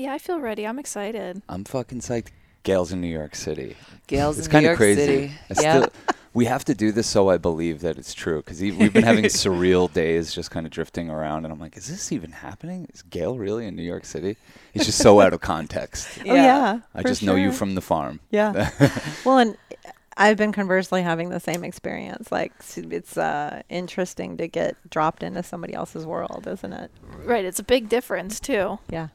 Yeah, I feel ready. I'm excited. I'm fucking psyched. Gail's in New York City. Gail's It's in kind New of York crazy. City. I Yeah. still- we have to do this so I believe that it's true because we've been having surreal days just kind of drifting around, and I'm like, is this even happening? Is Gail really in New York City? It's just so out of context. Oh yeah. I for just know you from the farm. Yeah. well, and I've been conversely having the same experience. Like it's uh, interesting to get dropped into somebody else's world, isn't it? Right, it's a big difference too. Yeah,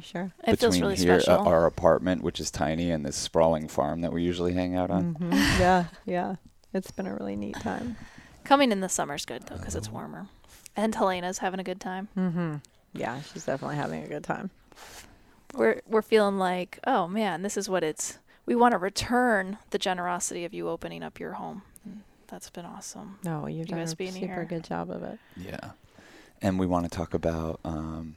for sure. It feels Between really here, uh, our apartment, which is tiny, and this sprawling farm that we usually hang out on. hmm yeah, yeah. It's been a really neat time. Coming in the summer's good though because it's warmer. And Helena's having a good time. Mm-hmm. Yeah, she's definitely having a good time. We're we're feeling like, oh man, this is what it's. We want to return the generosity of you opening up your home. And That's been awesome. No, you've You done guys a being super here. good job of it. Yeah. And we want to talk about, um,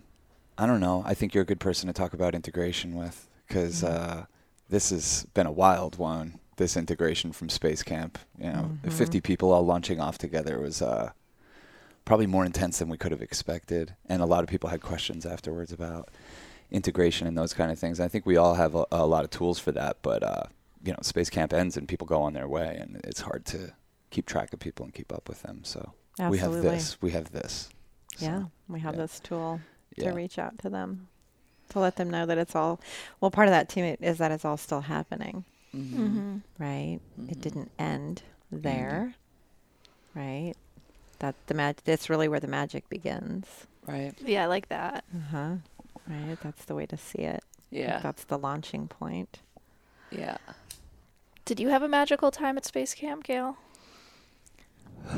I don't know, I think you're a good person to talk about integration with because Mhm. uh, this has been a wild one, this integration from Space Camp. You know, Mhm. 50 people all launching off together was uh, probably more intense than we could have expected. And a lot of people had questions afterwards about integration and those kind of things. I think we all have a, a lot of tools for that, but, uh, you know, Space Camp ends and people go on their way, and it's hard to keep track of people and keep up with them. So we have this, we have this. So, Yeah, we have yeah. this tool yeah. to reach out to them, to let them know that it's all. Well, part of that too is that it's all still happening, Mm-hmm. right? It Mhm. didn't end there, right? That the mag. That's really where the magic begins. Right. Yeah, I like that. Uh huh. Right. That's the way to see it. Like, Yeah. That's the launching point. Yeah. Did you have a magical time at Space Camp, Gail?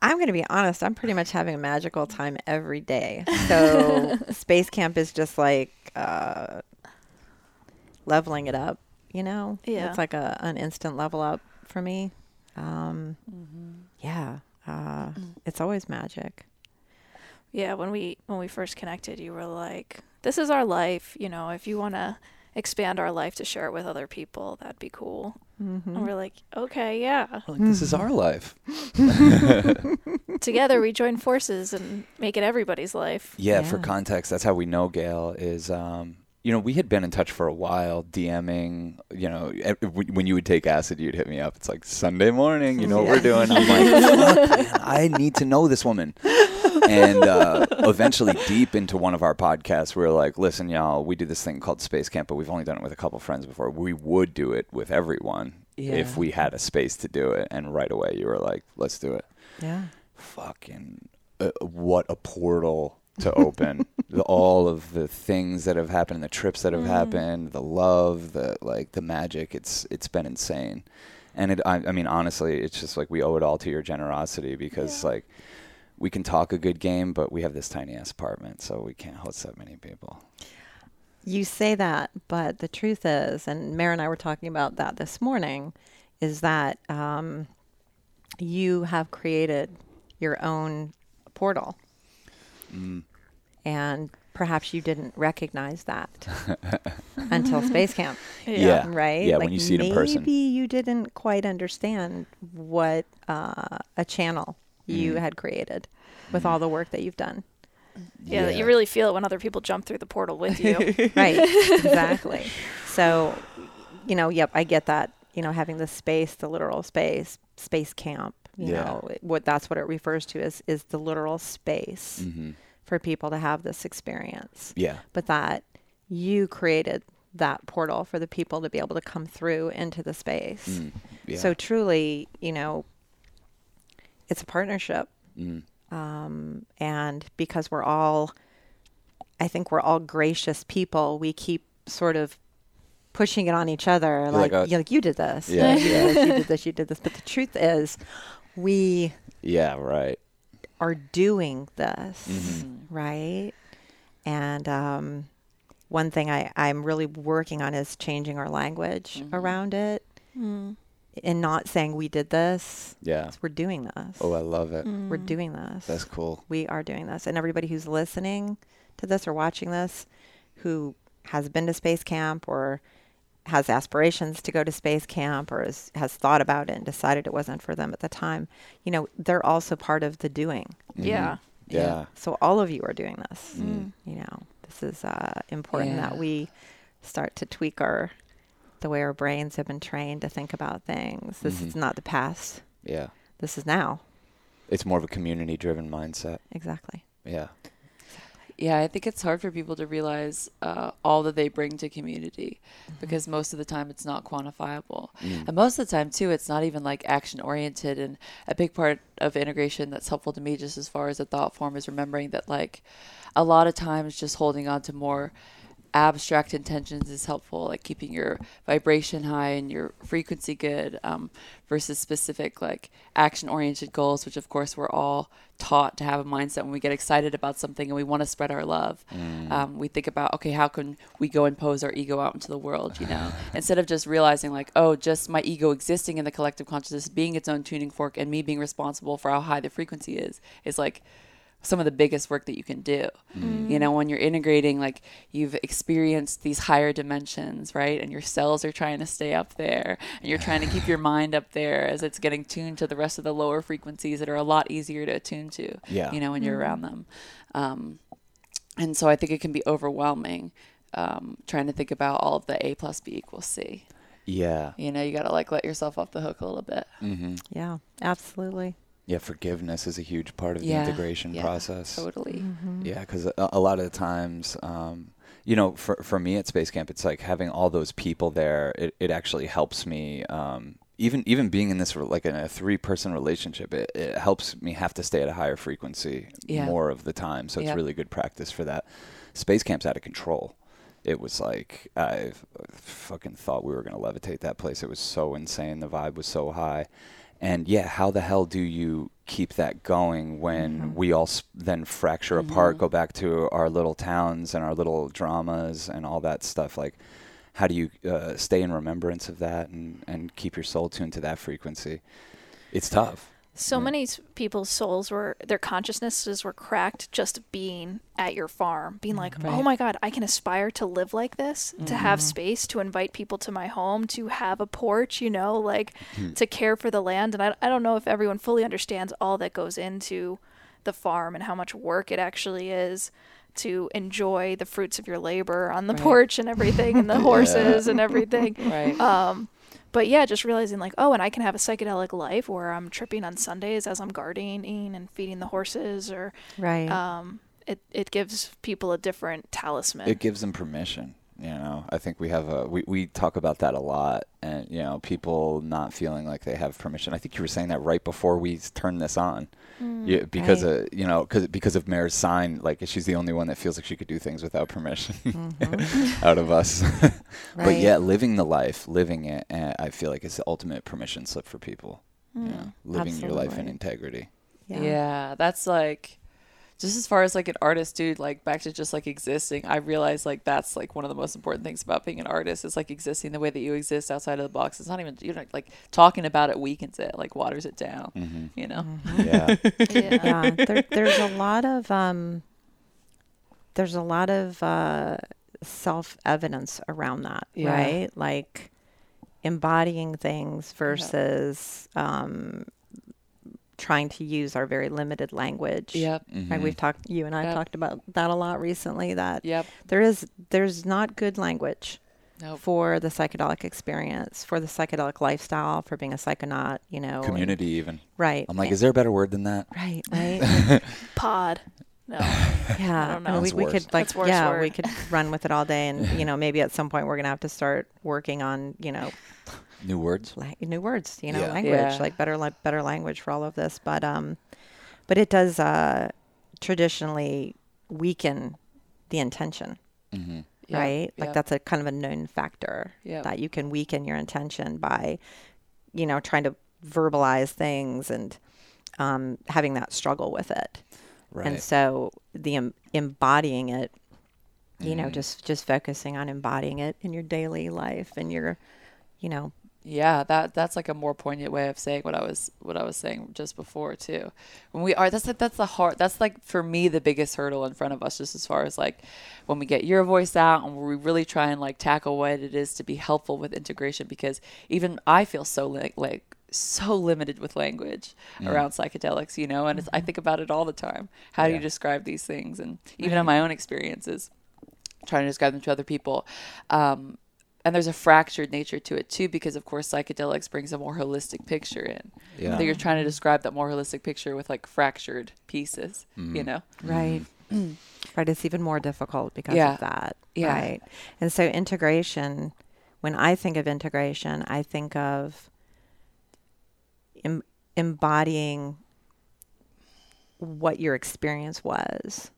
I'm going to be honest. I'm pretty much having a magical time every day. So space camp is just like uh, leveling it up. You know, Yeah. it's like a an instant level up for me. Um, Mm-hmm. yeah, uh, Mm. it's always magic. Yeah, when we when we first connected, you were like, "This is our life. You know, if you want to expand our life to share it with other people, that'd be cool." Mm-hmm. And we're like, "Okay, yeah." We're like, this is our life. Together, we join forces and make it everybody's life. Yeah, for context, that's how we know Gail is. Um, you know, we had been in touch for a while, DMing. You know, when you would take acid, you'd hit me up. It's like Sunday morning. You know what we're doing? I'm like, fuck, man, I need to know this woman. And uh, eventually, deep into one of our podcasts, we were like, "Listen, y'all, we do this thing called Space Camp, but we've only done it with a couple friends before. We would do it with everyone if we had a space to do it." And right away, you were like, "Let's do it." Yeah. fucking uh, what a portal to open the, all of the things that have happened the trips that have Mm. happened the love the like the magic it's it's been insane and it I, I mean honestly it's just like we owe it all to your generosity because Yeah. like we can talk a good game but we have this tiny ass apartment so we can't host that many people You say that, but the truth is, and Mara and I were talking about that this morning, is that um, you have created your own portal, mm. and perhaps you didn't recognize that until space camp, Yeah. right? Yeah, when you see it in person. Maybe you didn't quite understand what uh, a channel you Mhm. had created with all the work that you've done. Yeah, that you really feel it when other people jump through the portal with you. right exactly so you know yep i get that you know having the space the literal space space camp you Yeah. know it- what that's what it refers to is is the literal space hmm for people to have this experience yeah but that you created that portal for the people to be able to come through into the space Mm. yeah so truly you know it's a partnership mm. um, and because we're all i think we're all gracious people we keep sort of pushing it on each other like, like a- you like you did this Yeah, you, yeah. did this, you did this you did this but the truth is we yeah right are doing this Mhm. right and um, one thing I, i'm really working on is changing our language Mhm. around it Mm. And not saying we did this yeah we're doing this oh i love it Mm. we're doing this that's cool we are doing this. And everybody who's listening to this or watching this who has been to space camp or has aspirations to go to space camp or is, has thought about it and decided it wasn't for them at the time, you know, they're also part of the doing. Mhm. Yeah. yeah So all of you are doing this. Mm. You know, this is uh, important Yeah. that we start to tweak our the way our brains have been trained to think about things. This is Mhm. not the past. Yeah. This is now. It's more of a community driven mindset. Exactly. Yeah. Yeah, I think it's hard for people to realize uh, all that they bring to community because most of the time it's not quantifiable. Mm. And most of the time, too, it's not even like action oriented. And a big part of integration that's helpful to me, just as far as a thought form, is remembering that, like, a lot of times just holding on to more abstract intentions is helpful, like keeping your vibration high and your frequency good, um, versus specific, like, action oriented goals, which, of course, we're all taught to have a mindset when we get excited about something and we want to spread our love. Mm. Um, we think about, okay, how can we go and pose our ego out into the world, you know, instead of just realizing, like, oh, just my ego existing in the collective consciousness, being its own tuning fork, and me being responsible for how high the frequency is, is like some of the biggest work that you can do. You know, when you're integrating, like you've experienced these higher dimensions, right? And your cells are trying to stay up there, and you're trying to keep your mind up there as it's getting tuned to the rest of the lower frequencies that are a lot easier to attune to. Yeah. You know, when you're around them. Um, and so I think it can be overwhelming um, trying to think about all of the A plus B equals C. Yeah. You know, you got to like let yourself off the hook a little bit. hmm Yeah. Absolutely. Yeah. Forgiveness is a huge part of Yeah, the integration yeah, process. Totally. Yeah, because a, a lot of the times, um, you know, for for me at Space Camp, it's like having all those people there. It, it actually helps me. Um, even even being in this re- like in a three person relationship, it, it helps me have to stay at a higher frequency Yeah. more of the time. So it's Yep. really good practice for that. Space Camp's out of control. It was like I fucking thought we were gonna levitate that place. It was so insane. The vibe was so high. And yeah, how the hell do you keep that going when we all s- then fracture apart, go back to our little towns and our little dramas and all that stuff? Like, how do you uh, stay in remembrance of that and, and keep your soul tuned to that frequency? It's tough. So Yeah. many people's souls were, their consciousnesses were cracked just being at your farm, being mm, like, oh my God, I can aspire to live like this, to have mm-hmm. space, to invite people to my home, to have a porch, you know, like hmm. to care for the land. And I, I don't know if everyone fully understands all that goes into the farm and how much work it actually is to enjoy the fruits of your labor on the Right. porch and everything, and the Yeah. horses and everything. Right. Um, but yeah, just realizing like, oh, and I can have a psychedelic life where I'm tripping on Sundays as I'm gardening and feeding the horses, or Right. um, it it gives people a different talisman. It gives them permission. You know, I think we have a we, we talk about that a lot, and you know, people not feeling like they have permission. I think you were saying that right before we turned this on, yeah, mm, because Right. of you know, cause, because of Mare's sign, like she's the only one that feels like she could do things without permission mm-hmm. out of us. but yeah, living the life, living it, and I feel like it's the ultimate permission slip for people. Mm. You know, living your life in Absolutely. integrity. Yeah. that's like just as far as like an artist, dude, like back to just like existing, I realize like that's like one of the most important things about being an artist is like existing the way that you exist outside of the box. It's not even you know like talking about it weakens it, like waters it down. hmm You know? Yeah. yeah. yeah, there, there's a lot of um, there's a lot of uh, self evidence around that, Yeah. right? Like embodying things versus um, trying to use our very limited language. Yep. Right, Mhm. we've talked. You and I Yep. talked about that a lot recently. That Yep. there is there's not good language Nope. for the psychedelic experience, for the psychedelic lifestyle, for being a psychonaut. You know, and- Community, even. right? I'm like, and- is there a better word than that? right, right. Pod. No. Yeah, don't I mean, know. we, That's we worse. could like That's worse yeah, we could run with it all day, and you know maybe at some point we're gonna have to start working on you know New words? la- new words, you know, Yeah. language Yeah. like better like better language for all of this. But um, but it does uh traditionally weaken the intention, hmm Yep. right? Like Yep. that's a kind of a known factor Yep. that you can weaken your intention by, you know, trying to verbalize things and um, having that struggle with it. Right. And so the em- embodying it, you know, Mhm. just just focusing on embodying it in your daily life and your, you know, Yeah, that that's like a more poignant way of saying what I was what I was saying just before too. When we are that's like that's the hard that's like for me the biggest hurdle in front of us just as far as like when we get your voice out and we really try and like tackle what it is to be helpful with integration because even I feel so like like so limited with language around psychedelics, you know, and it's, I think about it all the time. How do you describe these things and even in my own experiences trying to describe them to other people. Um, and there's a fractured nature to it too, because of course psychedelics brings a more holistic picture in. Yeah. So you're trying to describe that more holistic picture with like fractured pieces, Mm-hmm. you know? Right. right. It's even more difficult because Yeah. of that. Yeah. Right. And so integration, when I think of integration, I think of em- embodying what your experience was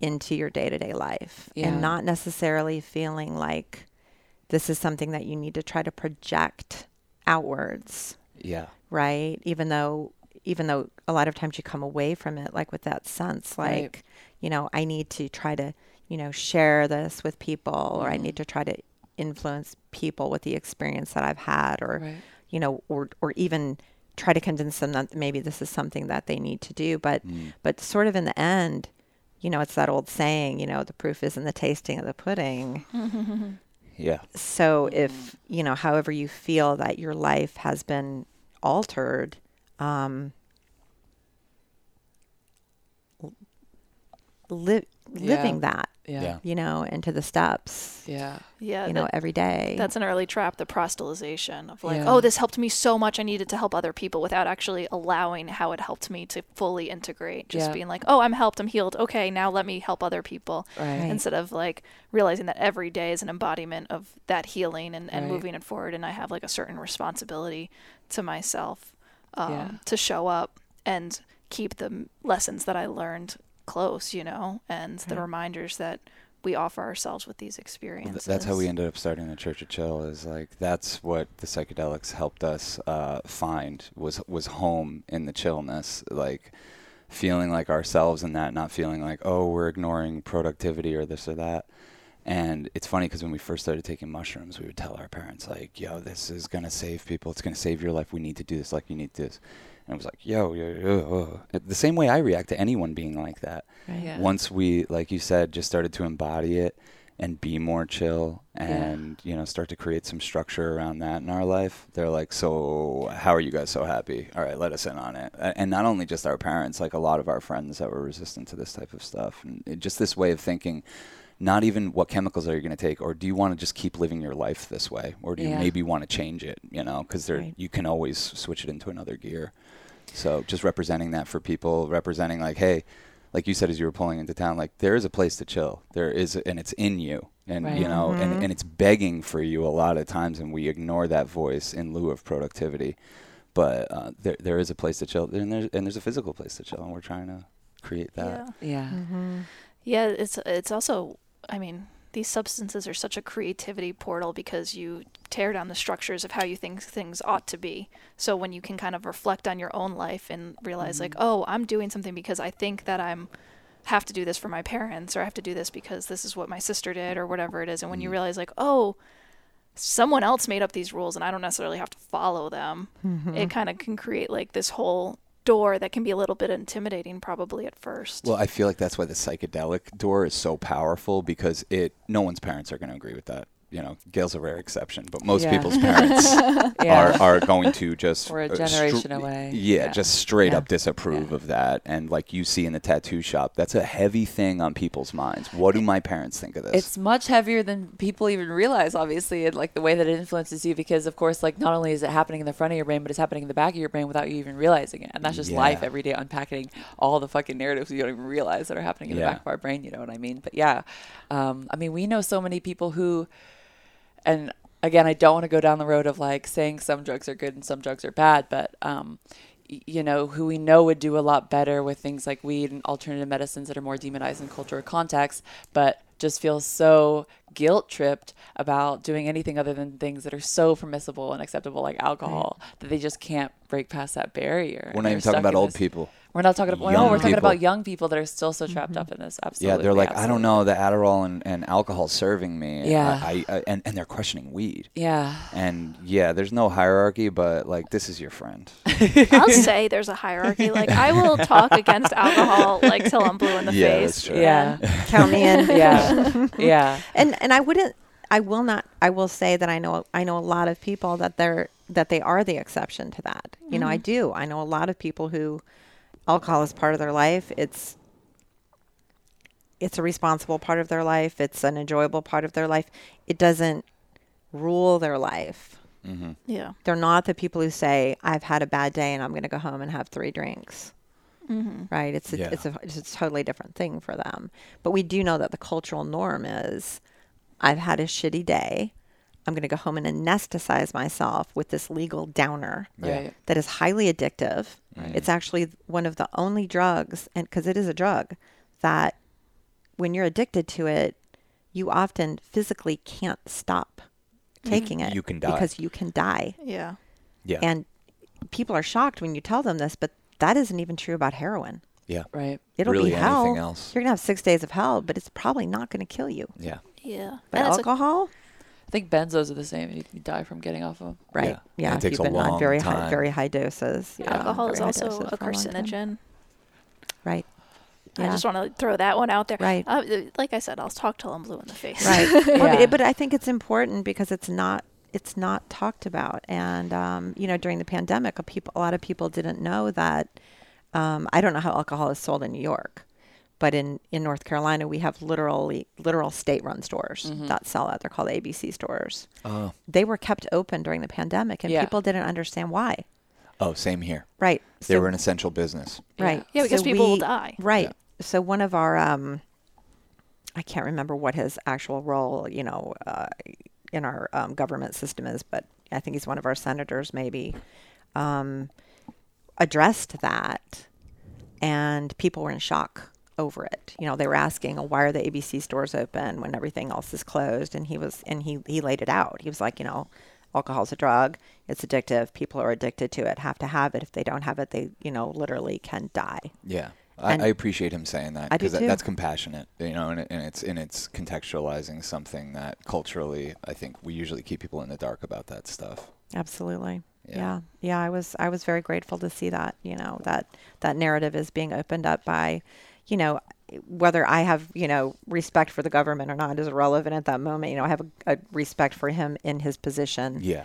into your day to day life Yeah. and not necessarily feeling like this is something that you need to try to project outwards Yeah. right even though even though a lot of times you come away from it like with that sense like Right. you know i need to try to you know share this with people or i Mm-hmm. need to try to influence people with the experience that i've had or Right. you know or or even try to convince them that maybe this is something that they need to do but Mm. but sort of in the end you know it's that old saying you know the proof is in the tasting of the pudding Yeah. so if you know however you feel that your life has been altered um living that Yeah. Yeah. you know into the steps Yeah. Yeah, you know that- every day that's an early trap, the proselytization of like, Yeah. oh, this helped me so much, I needed to help other people without actually allowing how it helped me to fully integrate. Just Yeah. being like, oh, I'm helped, I'm healed. Okay, now let me help other people. Right. Right. Instead of like realizing that every day is an embodiment of that healing and, and Right. moving it forward. And I have like a certain responsibility to myself um, Yeah. to show up and keep the lessons that I learned close, you know, and the reminders that we offer ourselves with these Th- experiences. That's how we ended up starting the Church of Chill. Is like that's what the psychedelics helped us uh, find was was home in the chillness, like feeling like ourselves in that, not feeling like oh we're ignoring productivity or this or that. And it's funny because when we first started taking mushrooms, we would tell our parents like, "Yo, this is gonna save people. It's gonna save your life. We need to do this. Like you need this." And it was like, "Yo, yo, yo." yo." The same way I react to anyone being like that right Yeah. once we like you said just started to embody it and be more chill Yeah. and you know start to create some structure around that in our life they're like so how are you guys so happy all right let us in on it and not only just our parents like a lot of our friends that were resistant to this type of stuff and just this way of thinking not even what chemicals are you going to take or do you want to just keep living your life this way or do you Yeah. maybe want to change it you know because Right. you can always switch it into another gear so just representing that for people representing like hey like you said as you were pulling into town like there is a place to chill there is and it's in you and Right. you know Mhm. and, and it's begging for you a lot of times and we ignore that voice in lieu of productivity but uh, there, there is a place to chill and there's, and there's a physical place to chill and we're trying to create that Yeah. Yeah. mm-hmm. Yeah, it's it's also I mean, these substances are such a creativity portal because you tear down the structures of how you think things ought to be. So when you can kind of reflect on your own life and realize like, mm-hmm. oh, I'm doing something because I think that I'm have to do this for my parents or I have to do this because this is what my sister did or whatever it is and when you mm-hmm. realize like, oh, someone else made up these rules and I don't necessarily have to follow them. Mm-hmm. It kind of can create like this whole door that can be a little bit intimidating probably at first. well i feel like that's why the psychedelic door is so powerful because it no one's parents are going to agree with that you know gail's a rare exception but most Yeah. people's parents Yeah. are, are going to just We're a uh, generation away. Yeah, Yeah. just straight up disapprove of that. And like you see in the tattoo shop, that's a heavy thing on people's minds. What do my parents think of this? It's much heavier than people even realize, obviously, and like the way that it influences you. Because of course, like not only is it happening in the front of your brain, but it's happening in the back of your brain without you even realizing it. And that's just life every day, unpacking all the fucking narratives you don't even realize that are happening in the back of our brain. You know what I mean? But yeah, um, I mean, we know so many people who, and again, I don't want to go down the road of like saying some drugs are good and some drugs are bad, but um, you know, who we know would do a lot better with things like weed and alternative medicines that are more demonized in cultural contexts, but just feel so guilt tripped about doing anything other than things that are so permissible and acceptable, like alcohol, that they just can't break past that barrier. We're not even talking about old this- people. We're not talking about no, Young we're talking people. about young people that are still so trapped mm-hmm. up in this. Absolutely, Yeah, they're like, I don't know, the Adderall and, and alcohol serving me. Yeah. I, I, I- and, and they're questioning weed. Yeah, And yeah, there's no hierarchy, but like, this is your friend. I'll say there's a hierarchy. Like I will talk against alcohol like till I'm blue in the Yeah, face. that's true. yeah, count me in yeah, yeah. and and I wouldn't I will not I will say that I know I know a lot of people that they're that they are the exception to that. You know, I mm-hmm. do. I know a lot of people who alcohol is part of their life. It's it's a responsible part of their life. It's an enjoyable part of their life. It doesn't rule their life. Mm-hmm. Yeah. They're not the people who say, "I've had a bad day and I'm going to go home and have three drinks." Mm-hmm. Right? It's a, Yeah. it's a it's a totally different thing for them. But we do know that the cultural norm is, "I've had a shitty day. I'm going to go home and anesthetize myself with this legal downer." Yeah. Right. that is highly addictive. Right. It's actually one of the only drugs, and because it is a drug, that when you're addicted to it, you often physically can't stop taking it. You can die. because you can die. Yeah. Yeah. And people are shocked when you tell them this, but that isn't even true about heroin. yeah. Right. It'll Really be hell. anything else. You're gonna have six days of hell, but it's probably not gonna kill you. Yeah. Yeah. But And it's a- alcohol, I think benzos are the same. You can die from getting off of 'em. right? Yeah. Yeah, it if takes you've a been on long very high, time. very high doses. Yeah, alcohol very is also a for long time. carcinogen. Right. I just want to throw that one out there. Right. Uh, like I said, I'll talk till I'm blue in the face. right Well, Yeah. it- but i think it's important because it's not it's not talked about and um, you know during the pandemic a people a lot of people didn't know that um, i don't know how alcohol is sold in new york but in, in north carolina we have literally literal state run stores that sell it they're called abc stores Oh. they were kept open during the pandemic and Yeah. people didn't understand why Oh, same here. right They So- were an essential business. Right. Yeah, because So people will we- die. Right. Yeah. So one of our, um, I can't remember what his actual role, you know, uh, in our um, government system is, but I think he's one of our senators, maybe, um, addressed that, and people were in shock over it. You know, they were asking, oh, "Why are the ABC stores open when everything else is closed?" And he was, and he he laid it out. He was like, you know. Alcohol's a drug. It's addictive. People are addicted to it. Have to have it. If they don't have it, they, you know, literally can die. Yeah. I, I appreciate him saying that because too. that's compassionate, you know, and, it, and it's and it's contextualizing something that culturally, I think we usually keep people in the dark about that stuff. Absolutely. Yeah. Yeah. yeah. I was I was very grateful to see that, you know, that that narrative is being opened up by, you know, whether I have, you know, respect for the government or not is irrelevant at that moment. You know, I have a, a respect for him in his position, Yeah.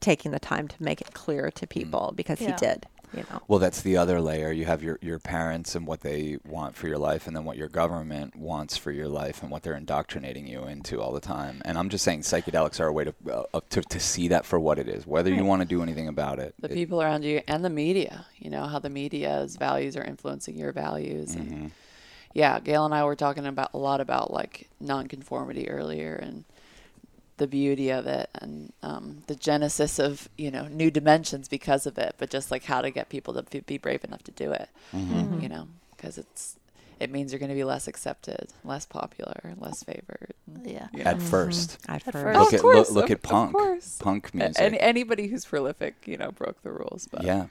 taking the time to make it clear to people because he did, you know. Well, that's the other layer. You have your, your parents and what they want for your life, and then what your government wants for your life, and what they're indoctrinating you into all the time. And I'm just saying, psychedelics are a way to uh, to, to see that for what it is, whether you want to do anything about it. The It- people around you and the media. You know how the media's values are influencing your values. Mm-hmm. yeah, Gail and I were talking about a lot about like nonconformity earlier and the beauty of it and um, the genesis of you know new dimensions because of it, but just like how to get people to f- be brave enough to do it. Mm-hmm. You know, because it's it means you're going to be less accepted, less popular, less favored. Yeah. you know. At first, I've At heard. first. look Of at course, look, look of- at of punk, course. punk music. Any, anybody who's prolific, you know, broke the rules. But yeah,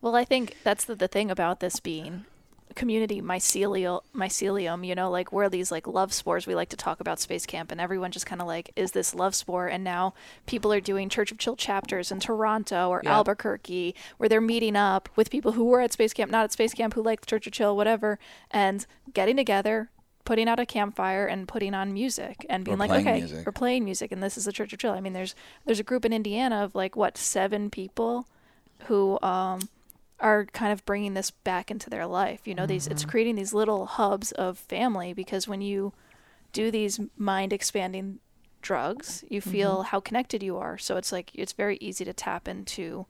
Well, I think that's the, the thing about this being community mycelial mycelium, you know, like we're these like love spores. We like to talk about space camp and everyone just kind of like is this love spore and now people are doing Church of Chill chapters in Toronto or Yeah. Albuquerque where they're meeting up with people who were at space camp, not at space camp, who like Church of Chill, whatever, and getting together, putting out a campfire and putting on music and being Or like, okay, music. we're playing music and this is the Church of Chill. I mean, there's there's a group in Indiana of like what seven people who um, are kind of bringing this back into their life. You know, these it's mm-hmm. creating these little hubs of family because when you do these mind expanding drugs, you feel mm-hmm. how connected you are. So it's like it's very easy to tap into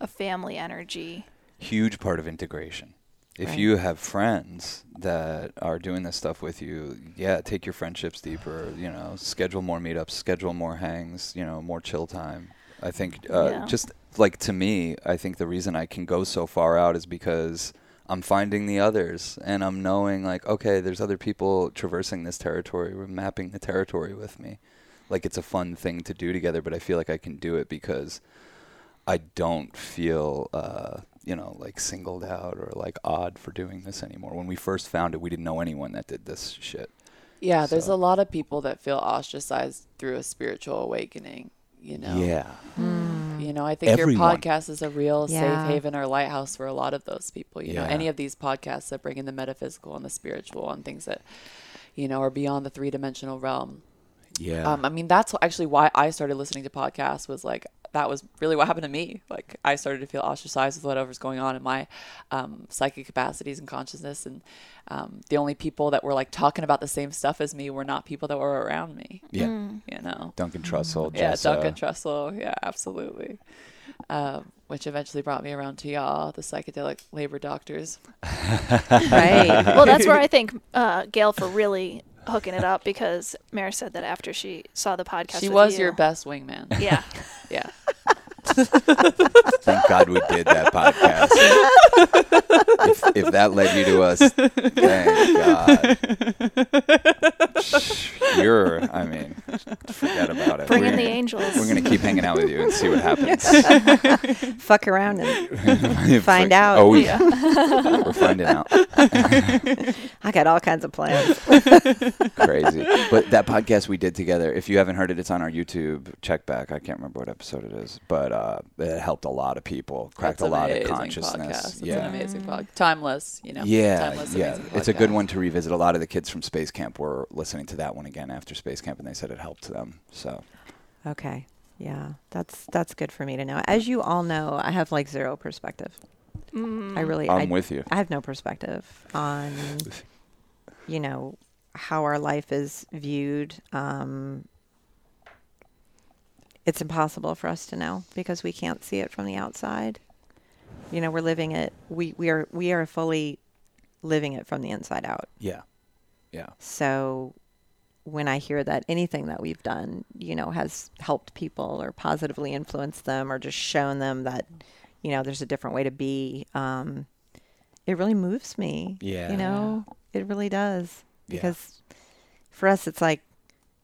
a family energy. huge part of integration. If Right. you have friends that are doing this stuff with you, yeah, take your friendships deeper. You know, schedule more meetups, schedule more hangs. You know, more chill time. I think uh, Yeah. just like to me, I think the reason I can go so far out is because I'm finding the others and I'm knowing like, okay, there's other people traversing this territory, we're mapping the territory with me. Like it's a fun thing to do together, but I feel like I can do it because I don't feel, uh, you know, like singled out or like odd for doing this anymore. When we first found it, we didn't know anyone that did this shit. Yeah, there's a lot of people that feel ostracized through a spiritual awakening. You know. Yeah. You know, I think Everyone. your podcast is a real Yeah. safe haven or lighthouse for a lot of those people. You know, any of these podcasts that bring in the metaphysical and the spiritual and things that, you know, are beyond the three dimensional realm. Yeah. Um, I mean, that's actually why I started listening to podcasts was like that was really what happened to me. Like I started to feel ostracized with whatever was going on in my um, psychic capacities and consciousness, and um, the only people that were like talking about the same stuff as me were not people that were around me. Yeah. Mm. You know. Duncan Trussell. Yeah, Jessa. Duncan Trussell. Yeah, absolutely. Um, which eventually brought me around to y'all, the psychedelic labor doctors. right. well, that's where I think uh, Gail for really hooking it up because Mary said that after she saw the podcast. She with was you- your best wingman. Yeah. Yeah. Thank God we did that podcast. if, if that led you to us, thank God. You're, I mean, forget about it. Bring we're in the gonna, angels. We're going to keep hanging out with you and see what happens. Fuck around and Find like, out. Oh, Yeah. yeah. We're finding out. I got all kinds of plans. Crazy. But that podcast we did together, if you haven't heard it, it's on our YouTube. Check back. I can't remember what episode it is, but uh, it helped a lot of people, cracked That's a lot of consciousness. Podcast. It's Yeah. an amazing podcast. Timeless, you know. Yeah, Timeless, yeah. amazing It's a good one to revisit. A lot of the kids from Space Camp were listening to that one again after Space Camp, and they said it helped them. So Okay. Yeah. That's that's good for me to know. As you all know, I have like zero perspective. Mm. I really I'm I, with you. I have no perspective on you know how our life is viewed. Um, it's impossible for us to know because we can't see it from the outside. You know, we're living it. We we are we are fully living it from the inside out. Yeah, yeah, So when I hear that anything that we've done, you know, has helped people or positively influenced them or just shown them that, you know, there's a different way to be, um, it really moves me. Yeah. You know, it really does. Yeah. Because for us, it's like,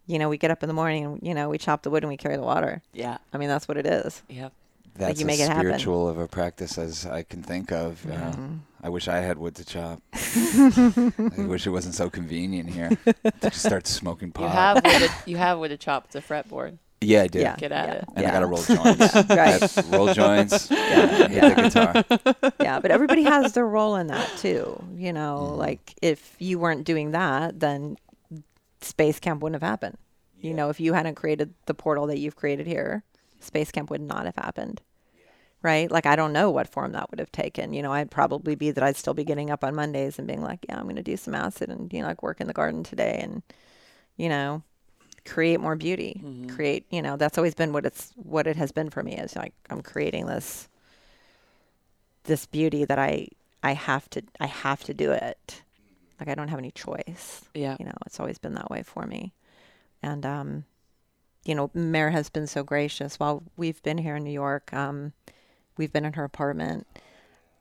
you know, we get up in the morning and, you know, we chop the wood and we carry the water. Yeah. I mean, that's what it is. Yeah. that's you as make it happen. spiritual of a practice as I can think of. you know. Mhm. I wish I had wood to chop. I wish it wasn't so convenient here to just start smoking pot. You have wood to, you have wood to chop. It's a fretboard. yeah, I did. Yeah. Get at yeah, it. And yeah. I got to roll joints. Right. Roll joints. Yeah, hit the guitar. yeah, but everybody has their role in that too. You know, Mhm. like if you weren't doing that, then Space Camp wouldn't have happened. You know, if you hadn't created the portal that you've created here, Space Camp would not have happened. Right? Like I don't know what form that would have taken. You know, I'd probably be that I'd still be getting up on Mondays and being like, yeah, I'm going to do some acid and you know, like work in the garden today and you know, create more beauty. Mhm. Create, you know, that's always been what it's what it has been for me is like I'm creating this this beauty that I I have to I have to do it. Like I don't have any choice. Yeah. You know, it's always been that way for me. And um you know, Mare has been so gracious while we've been here in New York. Um we've been in her apartment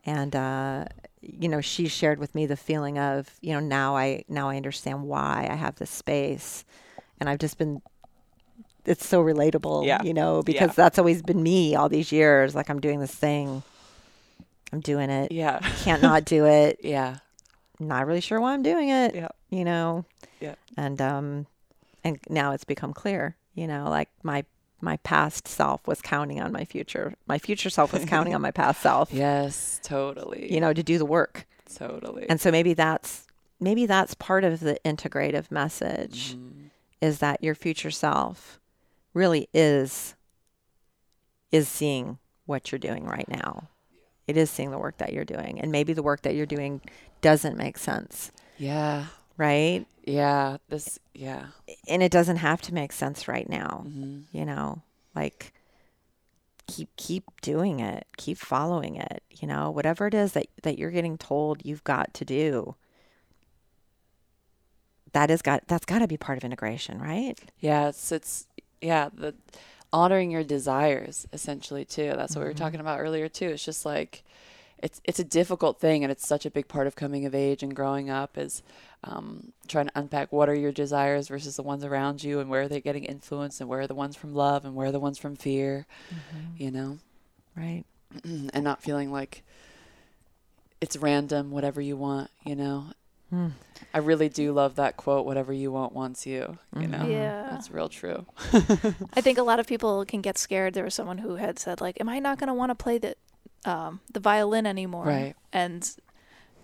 and uh you know, she shared with me the feeling of, you know, now I now I understand why I have this space. And I've just been it's so relatable, Yeah. you know, because Yeah. that's always been me all these years. Like I'm doing this thing. I'm doing it. Yeah. Can't not do it. Yeah. Not really sure why I'm doing it. Yeah. You know. Yeah. And um and now it's become clear, you know, like my my past self was counting on my future. My future self was counting on my past self. Yes. Totally. You know, to do the work. Totally. And so maybe that's maybe that's part of the integrative message Mhm. is that your future self really is is seeing what you're doing right now. It is seeing the work that you're doing. And maybe the work that you're doing doesn't make sense, Yeah. right? Yeah. This. Yeah. And it doesn't have to make sense right now, hmm you know? Like keep keep doing it. Keep following it, you know? Whatever it is that that you're getting told you've got to do. That is got that's got to be part of integration, right? Yeah. It's it's yeah the honoring your desires essentially too. That's what we were Mhm. talking about earlier too. It's just like it's it's a difficult thing, and it's such a big part of coming of age and growing up is um, trying to unpack what are your desires versus the ones around you, and where are they getting influence, and where are the ones from love, and where are the ones from fear. You know. Right. and not feeling like it's random, whatever you want, you know. Hmm. I really do love that quote, whatever you want wants you, you know. Mhm. Yeah. That's real true. I think a lot of people can get scared. There was someone who had said like, "Am I not going to want to play the um, the violin anymore?" Right. And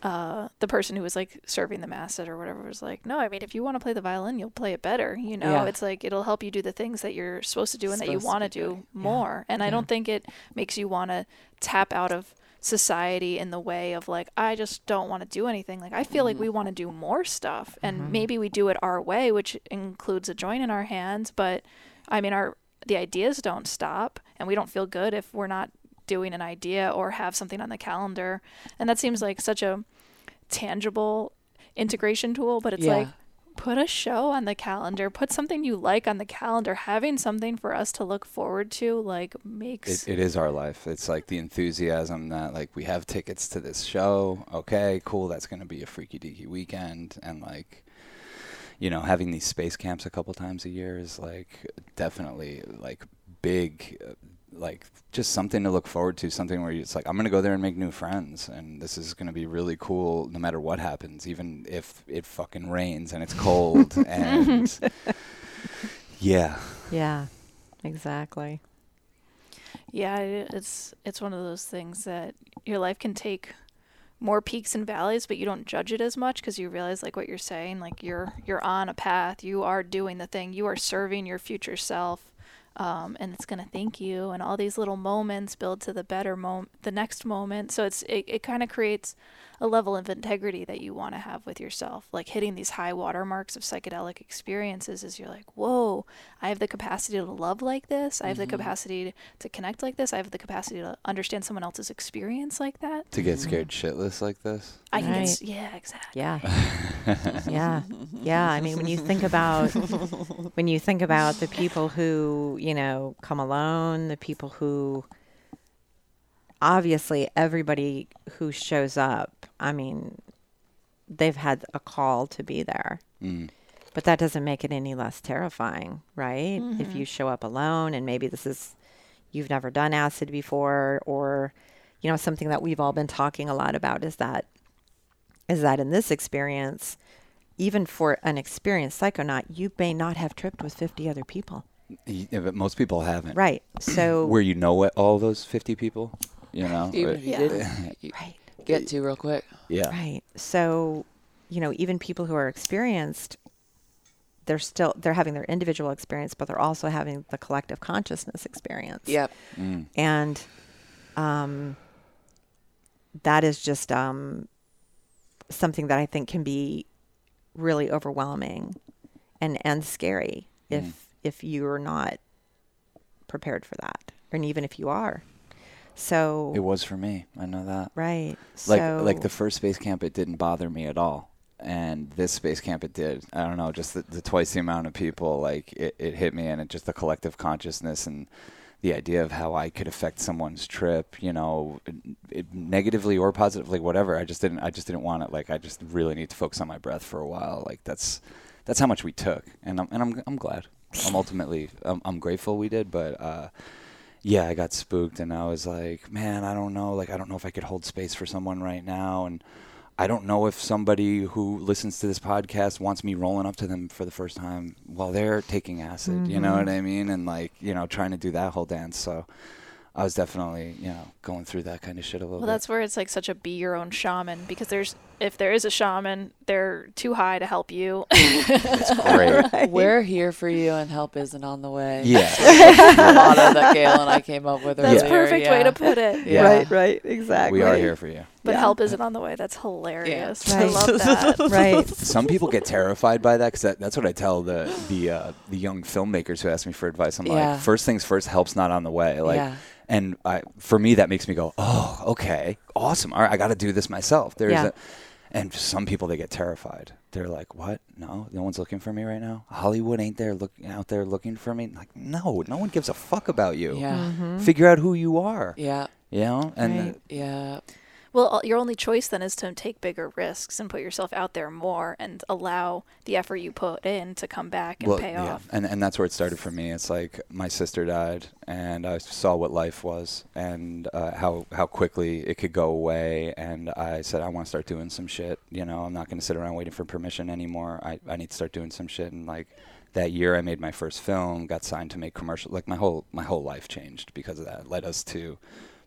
uh, the person who was like serving the acid or whatever was like, no, I mean, if you want to play the violin, you'll play it better. You know, Yeah. it's like it'll help you do the things that you're supposed to do and that you Supposed to want to be do doing. Yeah. more. And I don't think it makes you want to tap out of society in the way of like, I just don't want to do anything. Like, I feel like Mm-hmm. we want to do more stuff. And maybe we do it our way, which includes a joint in our hands. But I mean, our the ideas don't stop, and we don't feel good if we're not doing an idea or have something on the calendar. And that seems like such a tangible integration tool, but it's Yeah. like put a show on the calendar, put something you like on the calendar. Having something for us to look forward to like makes It, it is our life. It's like the enthusiasm that like we have tickets to this show. Okay, cool. That's going to be a freaky deaky weekend, and like, you know, having these space camps a couple times a year is like definitely like big, like just something to look forward to. Something where it's like I'm going to go there and make new friends, and this is going to be really cool no matter what happens, even if it fucking rains and it's cold and yeah. Yeah, exactly. yeah, it's it's one of those things that your life can take more peaks and valleys, but you don't judge it as much because you realize like what you're saying, like you're you're on a path, you are doing the thing, you are serving your future self. Um, and it's gonna thank you, and all these little moments build to the better moment, the next moment. So it's it, it kind of creates a level of integrity that you want to have with yourself. Like hitting these high water marks of psychedelic experiences is you're like, whoa, I have the capacity to love like this. I have the mm-hmm. capacity to connect like this. I have the capacity to understand someone else's experience like that. To get mm-hmm. scared shitless like this. I can get, Right. s- yeah, exactly. Yeah. yeah. Yeah. I mean, when you think about when you think about the people who, you know, come alone, the people who obviously everybody who shows up, I mean, they've had a call to be there. Mm. But that doesn't make it any less terrifying, right? If you show up alone and maybe this is you've never done acid before or you know something that we've all been talking a lot about is that is that in this experience even for an experienced psychonaut you may not have tripped with 50 other people yeah, but most people haven't. right so Where you know what all those 50 people, you know? Even if you Yeah. didn't, right get to real quick. yeah. right so you know even people who are experienced they're still they're having their individual experience but they're also having the collective consciousness experience Yep. Mm. and um, that is just um, something that I think can be really overwhelming and and scary if Mm. if you're not prepared for that, and even if you are. So It was for me. I know that. right, Like so, like the first space camp, it didn't bother me at all. And this space camp, it did. I don't know, just the, the twice the amount of people, like it, it hit me, and it just the collective consciousness and the idea of how I could affect someone's trip, you know, it, it, negatively or positively, whatever. I just didn't. I just didn't want it. Like I just really need to focus on my breath for a while. Like that's that's how much we took, and I'm and I'm I'm glad. I'm ultimately I'm, I'm grateful we did, but. uh yeah, I got spooked and I was like, man, I don't know. Like, I don't know if I could hold space for someone right now. And I don't know if somebody who listens to this podcast wants me rolling up to them for the first time while they're taking acid. You know mm-hmm. what I mean? And like, you know, trying to do that whole dance. So I was definitely, you know, going through that kind of shit a little Well, bit. that's where it's like such a be your own shaman because there's if there is a shaman, they're too high to help you. It's great. We're here for you, and help isn't on the way. Yeah. the motto that Gail and I came up with That's earlier. perfect way to put it. Yeah. right, right, exactly. we are here for you. But Yeah. help isn't on the way. That's hilarious. I Right. love that. right. Some people get terrified by that because that, that's what I tell the the uh, the young filmmakers who ask me for advice. I'm Yeah. like, first things first, help's not on the way. Like, Yeah. and I, for me, that makes me go, oh, okay, awesome. All right, I got to do this myself. There's Yeah. a, and some people they get terrified. They're like, what? No, no one's looking for me right now. Hollywood ain't there looking out there looking for me. Like, no, no one gives a fuck about you. Yeah. Mm-hmm. Figure out who you are. Yeah. You know, and Right. Yeah. Well, your only choice then is to take bigger risks and put yourself out there more and allow the effort you put in to come back and pay off. And and that's where it started for me. It's like my sister died, and I saw what life was, and uh, how how quickly it could go away. And I said, I want to start doing some shit. You know, I'm not going to sit around waiting for permission anymore. I I need to start doing some shit. And like that year, I made my first film, got signed to make commercial. Like my whole my whole life changed because of that. It led us to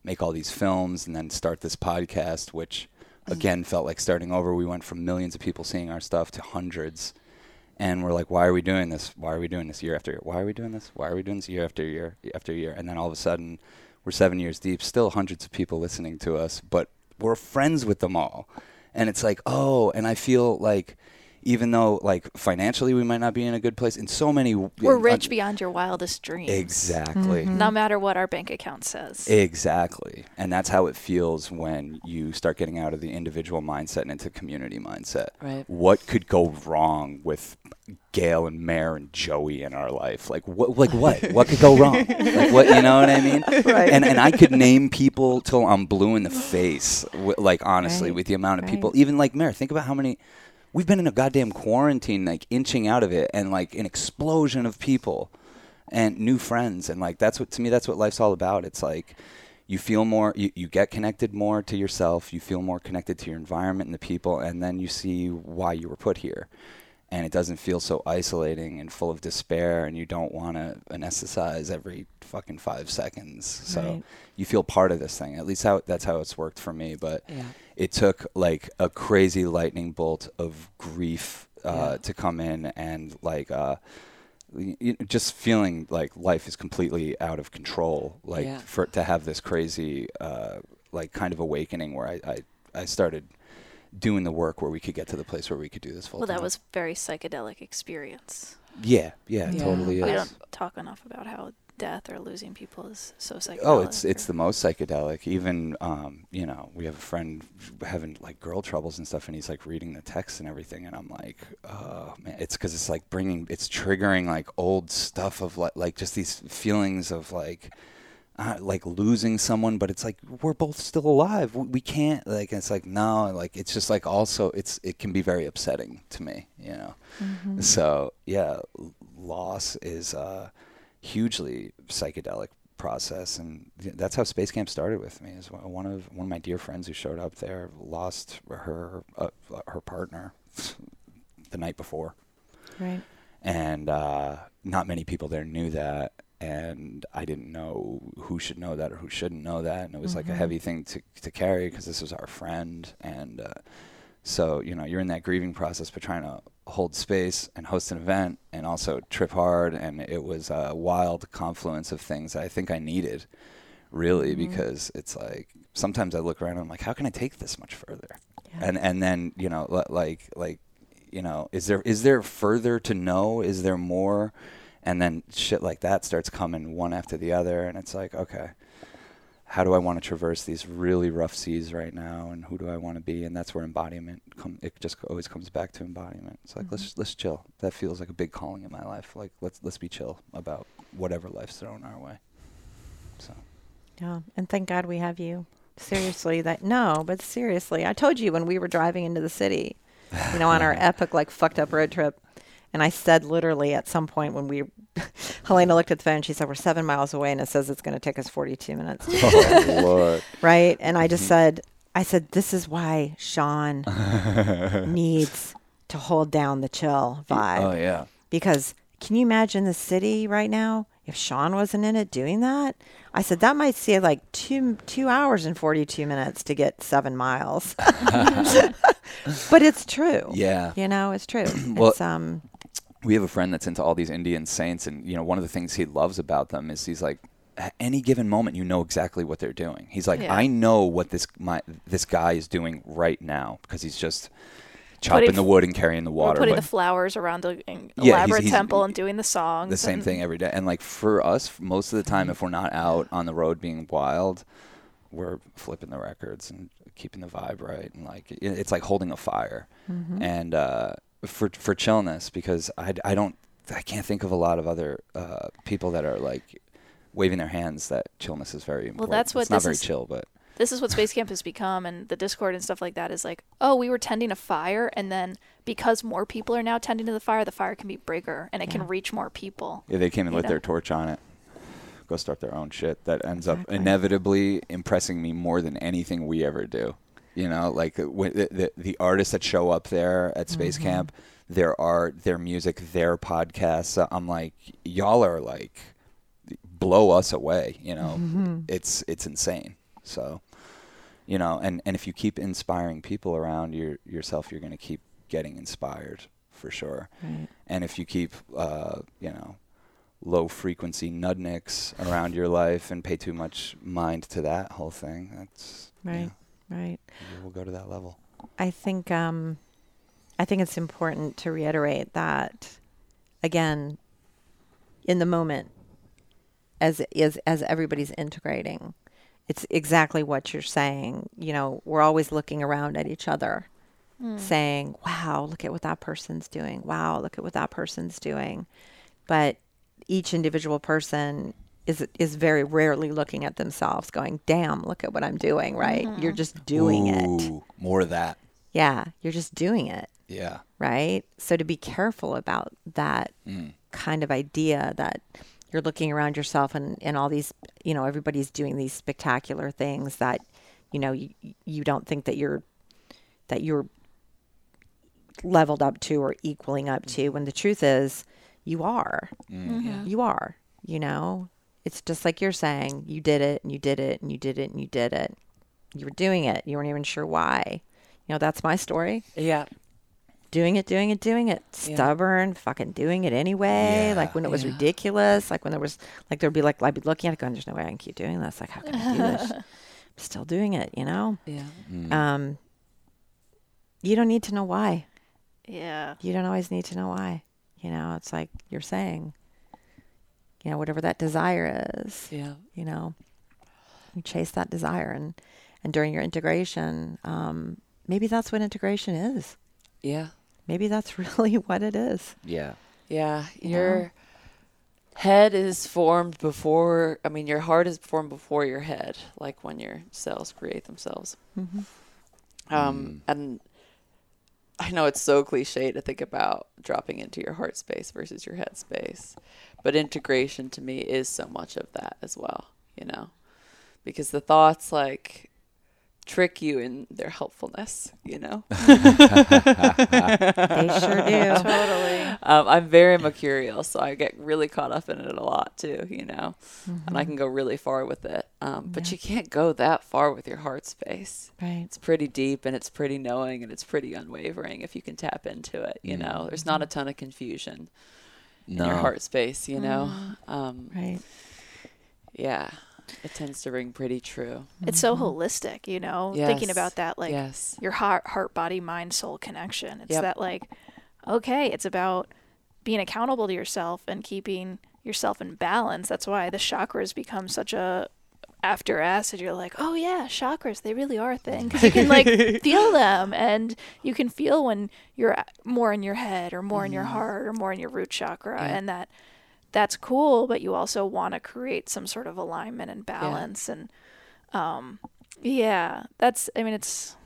make all these films and then start this podcast, which mm-hmm. again felt like starting over. We went from millions of people seeing our stuff to hundreds. And we're like, why are we doing this? Why are we doing this year after year? Why are we doing this? Why are we doing this year after year after year? And then all of a sudden, we're seven years deep, still hundreds of people listening to us, but we're friends with them all. And it's like, oh, and I feel like even though like financially we might not be in a good place in so many we're rich beyond your wildest dreams exactly mm-hmm. no matter what our bank account says exactly and that's how it feels when you start getting out of the individual mindset and into community mindset right what could go wrong with Gail and Mare and Joey in our life. Like what? Like what? what could go wrong? Like what? You know what I mean? Right. And and I could name people till I'm blue in the face. like honestly, Right. with the amount of Right. people, even like Mare. Think about how many. We've been in a goddamn quarantine, like inching out of it, and like an explosion of people and new friends, and like that's what to me that's what life's all about. It's like you feel more, you, you get connected more to yourself, you feel more connected to your environment and the people, and then you see why you were put here and it doesn't feel so isolating and full of despair and you don't want to anesthetize every fucking five seconds so Right. you feel part of this thing at least how that's how it's worked for me but Yeah. it took like a crazy lightning bolt of grief uh, Yeah. to come in and like uh, just feeling like life is completely out of control like Yeah. for to have this crazy uh, like kind of awakening where I, I, I started doing the work where we could get to the place where we could do this full well that was very psychedelic experience Yeah, yeah, Yeah. totally we is. don't talk enough about how death or losing people is so psychedelic Oh, it's it's the most psychedelic. Even um, you know, we have a friend having like girl troubles and stuff, and he's like reading the text and everything, and I'm like, oh man, it's because it's like bringing, it's triggering like old stuff of like like just these feelings of like. Uh, like losing someone, but it's like we're both still alive. We, can't like. It's like no, like it's just like also it's it can be very upsetting to me, you know. Mm-hmm. So yeah, loss is a hugely psychedelic process, and that's how Space Camp started with me. Is one one of one of my dear friends who showed up there lost her uh, her partner the night before, Right. and uh, not many people there knew that. And I didn't know who should know that or who shouldn't know that, and it was like a Mhm. heavy thing to to carry because this was our friend, and uh, so you know you're in that grieving process, but trying to hold space and host an event, and also trip hard, and it was a wild confluence of things that I think I needed, really, Mhm. because it's like sometimes I look around and I'm like, how can I take this much further? Yeah. And and then you know li- like like you know is there is there further to know? Is there more? And then shit like that starts coming one after the other, and it's like okay how do I want to traverse these really rough seas right now, and who do I want to be? And that's where embodiment come. It just always comes back to embodiment. It's like let's mm-hmm. let's chill. That feels like a big calling in my life. Like let's let's be chill about whatever life's thrown our way. So Yeah, and thank God we have you. Seriously, that no, but seriously, I told you when we were driving into the city, you know, on our epic like fucked up road trip, and I said literally at some point when we, Helena looked at the phone, she said we're seven miles away, and it says it's going to take us forty-two minutes, oh right? And I just said, I said this is why Sean needs to hold down the chill vibe oh yeah, because can you imagine the city right now if Sean wasn't in it doing that? I said that might say like two two hours and forty two minutes to get seven miles, but it's true. yeah. you know it's true. Well- it's um we have a friend that's into all these Indian saints, and you know, one of the things he loves about them is he's like, at any given moment, you know exactly what they're doing. He's like, Yeah. I know what this my this guy is doing right now because he's just chopping the wood and carrying the water. putting but the flowers around the Yeah, he's- elaborate he's- temple and doing the songs. the same and- thing every day. And like for us, f- most of the time, if we're not out on the road being wild, we're flipping the records and keeping the vibe right. And like it, it's like holding a fire. mhm. and uh, for for chillness because I, I don't I can't think of a lot of other uh, people that are like waving their hands that chillness is very important. Well, that's what it's not very is- chill, but This is what Space Camp has become, and the Discord and stuff like that is like, oh, we were tending a fire, and then because more people are now tending to the fire, the fire can be bigger and it Yeah. can reach more people. yeah, they came and You lit know? their torch on it. Go start their own shit. That ends up inevitably impressing me more than anything we ever do. You know, like uh, when the, the the artists that show up there at Space Mhm. Camp, their art, their music, their podcasts. uh, I'm like, y'all are like, blow us away. You know, Mhm. it's it's insane. So, you know, and, and if you keep inspiring people around your, yourself, you're going to keep getting inspired for sure. Right. And if you keep, uh, you know, low frequency nudniks around your life and pay too much mind to that whole thing, that's Right. Right. we'll go to that level. I think um, I think it's important to reiterate that again in the moment as as as everybody's integrating it's exactly what you're saying you know we're always looking around at each other saying wow look at what that person's doing wow look at what that person's doing but each individual person is is very rarely looking at themselves going damn look at what i'm doing right you're just doing it More of that. yeah, you're just doing it, Yeah. right? So to be careful about that Mm. kind of idea that you're looking around yourself and, and all these, you know, everybody's doing these spectacular things that, you know, you, you don't think that you're, that you're leveled up to or equaling up to when the truth is you are, Mm. you are, you know, it's just like you're saying, you did it and you did it and you did it and you did it. You were doing it. You weren't even sure why. You know, that's my story Yeah. doing it, doing it, doing it, Yeah. stubborn, fucking doing it anyway. Yeah. Like when it was Yeah. ridiculous. Like when there was, like there'd be like, I'd be looking at it going, there's no way I can keep doing this. Like, how can I do this? I'm still doing it, you know? Yeah. Mm. Um, you don't need to know why. Yeah. You don't always need to know why. You know, it's like you're saying, you know, whatever that desire is, Yeah. you know, you chase that desire. And, and during your integration, um, maybe that's what integration is. Yeah. Maybe that's really what it is. yeah. Yeah. You Your know? head is formed before, I mean, your heart is formed before your head, like when your cells create themselves. Mm-hmm. Um, And I know it's so cliche to think about dropping into your heart space versus your head space, but integration to me is so much of that as well, you know, because the thoughts like trick you in their helpfulness, you know. They sure do. Totally. Um, I'm very mercurial, so I get really caught up in it a lot too, you know, and Mm-hmm. I can go really far with it. Um, but you can't go that far with your heart space. Right. It's pretty deep and it's pretty knowing and it's pretty unwavering if you can tap into it. You know, there's not a ton of confusion in your heart space. You know, um, Right. yeah, it tends to ring pretty true. It's so mm-hmm. holistic, you know, thinking about that, like yes, your heart, heart, body, mind, soul connection. It's Yep. that, like, okay, it's about being accountable to yourself and keeping yourself in balance. That's why the chakras become such a after acid. You're like, oh yeah, chakras, they really are a thing because you can like feel them, and you can feel when you're more in your head or more in your mm-hmm. heart or more in your root chakra, Yeah. and that that's cool. But you also want to create some sort of alignment and balance and um yeah that's i mean it's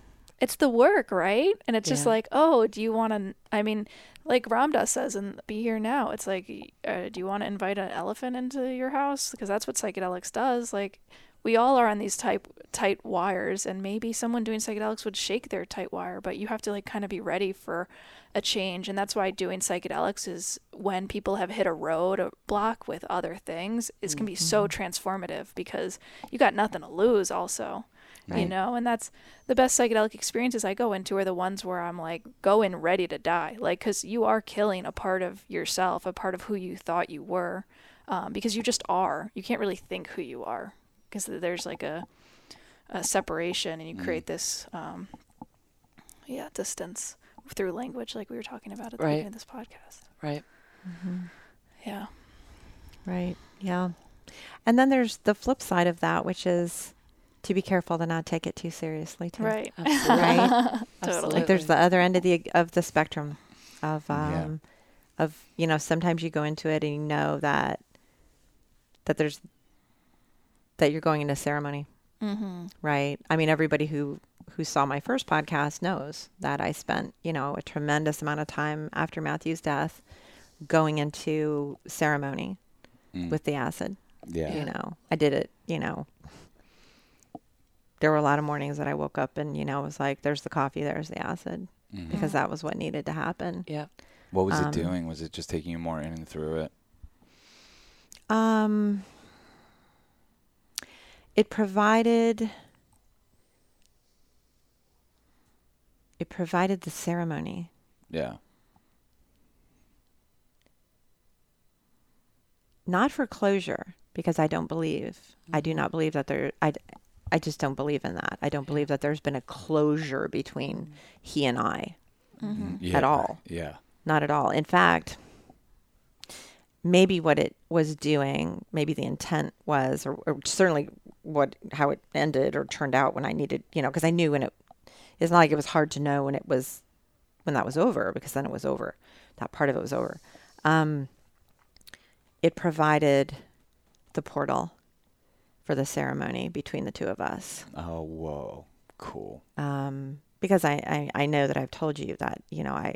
it's the work right? And it's just like oh do you want to i mean like ram dass says in be here now it's like uh, do you want to invite an elephant into your house? Because that's what psychedelics does like we all are on these tight tight wires and maybe someone doing psychedelics would shake their tight wire but you have to like kind of be ready for a change and that's why doing psychedelics is when people have hit a road a block with other things is can be so transformative because you got nothing to lose also you know and that's the best psychedelic experiences i go into are the ones where i'm like go in ready to die like because you are killing a part of yourself a part of who you thought you were um, because you just are. You can't really think who you are because there's like a, a separation and you create this um, yeah distance through language like we were talking about at the Right. beginning of this podcast right. yeah Right. Yeah. And then there's the flip side of that, which is to be careful to not take it too seriously too. right Absolutely. Right. Totally. like there's the other end of the of the spectrum of Yeah. um of you know sometimes you go into it and you know that that there's that you're going into ceremony mm-hmm. right i mean everybody who who saw my first podcast knows that i spent you know a tremendous amount of time after matthew's death going into ceremony Mm. with the acid yeah. you know i did it you know there were a lot of mornings that i woke up and you know was like there's the coffee there's the acid Mhm. because that was what needed to happen Yeah. What was um, it doing? Was it just taking you more in and through it? Um, it provided it provided the ceremony. Yeah. not for closure because I don't believe. I do not believe that there. I, I just don't believe in that. I don't believe that there's been a closure between he and I. Mm-hmm. Yeah. At all. Yeah. Not at all. In fact, maybe what it was doing, maybe the intent was, or, or certainly what how it ended or turned out when I needed, you know, because I knew when it. It's not like it was hard to know when it was, when that was over, because then it was over. That part of it was over. Um, it provided the portal for the ceremony between the two of us. Oh, whoa. Cool. Um, because I, I, I know that I've told you that, you know, I,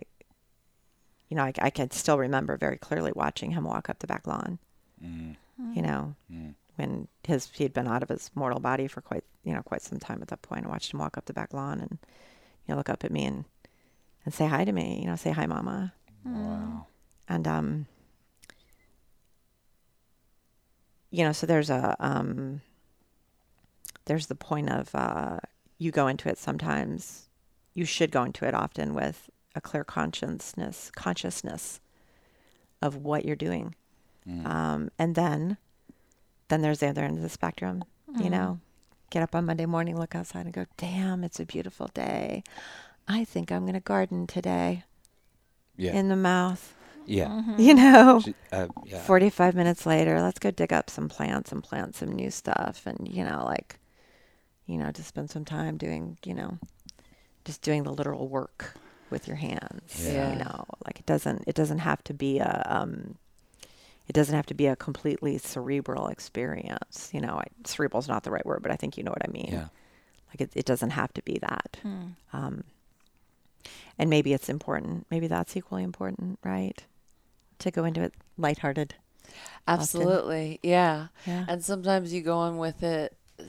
you know, I, I can still remember very clearly watching him walk up the back lawn, Mm. you know, Mm. When his, he'd been out of his mortal body for quite, you know, quite some time at that point. I watched him walk up the back lawn and, you know, look up at me and, and say hi to me, you know, say hi, mama. Wow. and um you know so there's a um there's the point of uh you go into it sometimes you should go into it often with a clear consciousness consciousness of what you're doing Mm. um and then then there's the other end of the spectrum you know get up on monday morning look outside and go damn it's a beautiful day i think i'm going to garden today Yeah. in the mouth yeah. you know Sh- Uh, yeah. 45 minutes later, let's go dig up some plants and plant some new stuff. And, you know, like, you know, to spend some time doing, you know, just doing the literal work with your hands. Yeah. You know, like it doesn't, it doesn't have to be a, um, it doesn't have to be a completely cerebral experience. You know, I, cerebral is not the right word, but I think you know what I mean. yeah. Like it, it doesn't have to be that. Um, and maybe it's important. Maybe that's equally important, right? To go into it lighthearted. Absolutely. Yeah. Yeah. And sometimes you go in with it uh,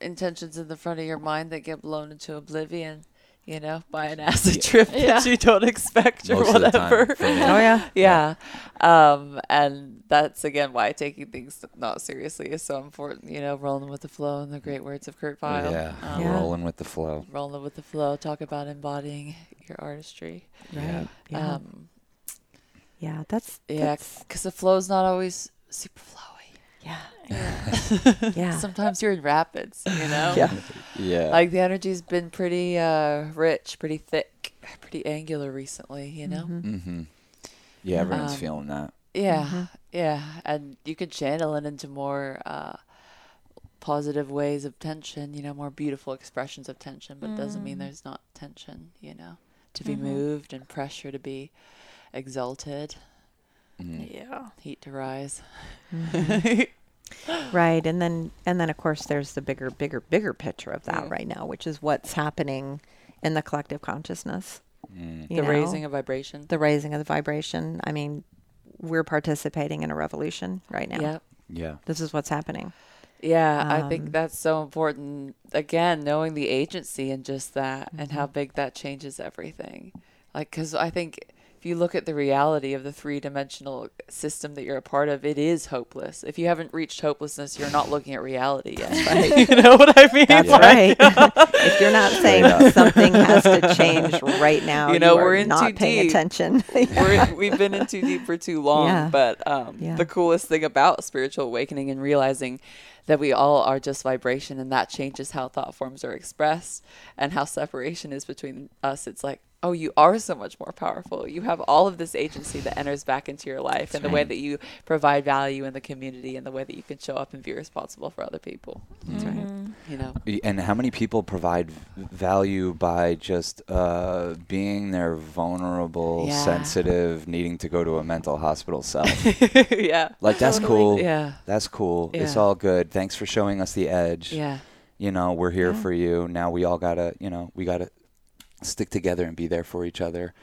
intentions in the front of your mind that get blown into oblivion, you know, by an acid trip Yeah. that you don't expect or Most of the time, whatever. Oh yeah. yeah. Um, and that's again why taking things not seriously is so important, you know, rolling with the flow and the great words of Kurt Vile. Yeah. Um, Yeah. Rolling with the flow. Rolling with the flow, talk about embodying your artistry. Yeah. Yeah. Um, yeah. That's yeah, because the flow's not always super flowy. Yeah. yeah. Sometimes you're in rapids, you know? Yeah. Yeah. Like the energy's been pretty uh, rich, pretty thick, pretty angular recently, you know? Mhm. mm-hmm. Yeah, everyone's Um, feeling that. Yeah, Mhm. yeah. And you can channel it into more uh, positive ways of tension, you know, more beautiful expressions of tension, but it doesn't mean there's not tension, you know, to be moved and pressure to be exalted, Mhm. Yeah. heat to rise. Right. And then and then of course there's the bigger, bigger, bigger picture of that Mm. right now, which is what's happening in the collective consciousness mm. the know? raising of vibration. the raising of the vibration. I mean, we're participating in a revolution right now. Yeah. Yeah. This is what's happening. Yeah, I Um, think that's so important. Again, knowing the agency and just that, and Mm-hmm. how big that changes everything. Like, because I think if you look at the reality of the three dimensional system that you're a part of, it is hopeless. If you haven't reached hopelessness, you're not looking at reality yet. Right? you know what I mean? That's Like, right. if you're not saying up. something has to change right now, You know, are we're in not too paying deep. attention. We're, we've been in too deep for too long. Yeah. But um, Yeah. the coolest thing about spiritual awakening and realizing that we all are just vibration and that changes how thought forms are expressed and how separation is between us. It's like, oh, you are so much more powerful. You have all of this agency that enters back into your life and the way that you provide value in the community and the way that you can show up and be responsible for other people. That's right. You know? And how many people provide value by just uh, being their vulnerable, Yeah. sensitive, needing to go to a mental hospital self? yeah. like that's Totally. cool. Yeah. That's cool. It's all good. Thanks for showing us the edge. Yeah. You know, we're here Yeah. for you. Now we all gotta, you know, we gotta stick together and be there for each other.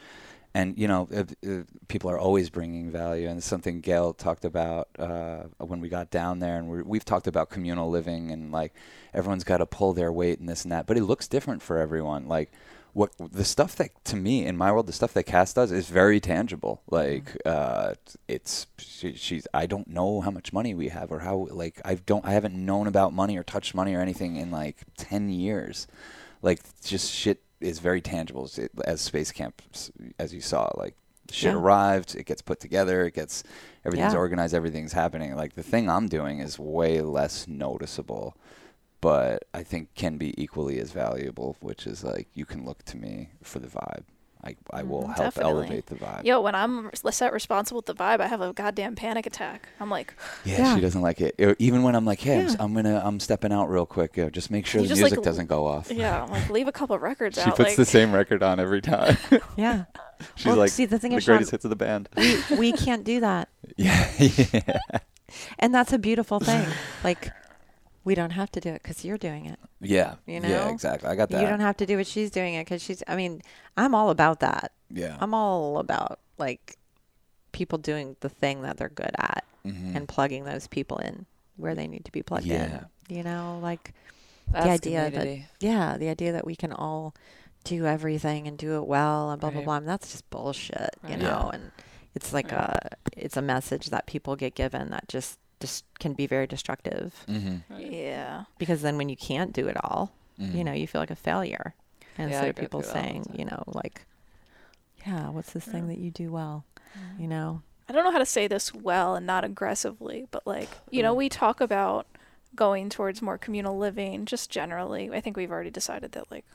And you know, if, if people are always bringing value, and something Gail talked about uh, when we got down there, and we're, we've talked about communal living, and like everyone's got to pull their weight and this and that, but it looks different for everyone. Like what the stuff that to me in my world, the stuff that Cass does is very tangible. Like uh, it's she, she's I don't know how much money we have or how like I don't I haven't known about money or touched money or anything in like ten years. Like just shit is very tangible as, space camp, as you saw. Like shit Yeah. arrived, it gets put together, it gets everything's Yeah. organized, everything's happening. Like the thing I'm doing is way less noticeable, but I think can be equally as valuable. Which is like you can look to me for the vibe. I I will Mhm, help definitely. elevate the vibe. Yo, when I'm r- set responsible with the vibe, I have a goddamn panic attack. I'm like, Yeah, Yeah. she doesn't like it. Or Even when I'm like, hey, I'm, Yeah. s- I'm gonna, I'm stepping out real quick. Yo, just make sure You the just, like, music doesn't go off. yeah, I'm like leave a couple records She out. puts like, the same record on every time. Yeah. She's Well, like see, the thing the is, Sean, greatest hits of the band. we, we can't do that. yeah, yeah, And that's a beautiful thing. Like, we don't have to do it because you're doing it. yeah, You yeah, exactly. I got that. You don't have to do what she's doing it because she's, I mean, I'm all about that. yeah, I'm all about like people doing the thing that they're good at Mhm. and plugging those people in where they need to be plugged Yeah. in. You know, like That's the idea community. that yeah, the idea that we can all do everything and do it well and blah blah Right. blah. And that's just bullshit, you Right. know. And it's like Right. a it's a message that people get given that just just can be very destructive Mhm. yeah. because then when you can't do it all, Mhm. you know, you feel like a failure. And Yeah, instead I of people through that all the saying, you know, like, yeah, what's this thing that you do well? You know, I don't know how to say this well and not aggressively, but like, you know, we talk about going towards more communal living just generally. I think we've already decided that like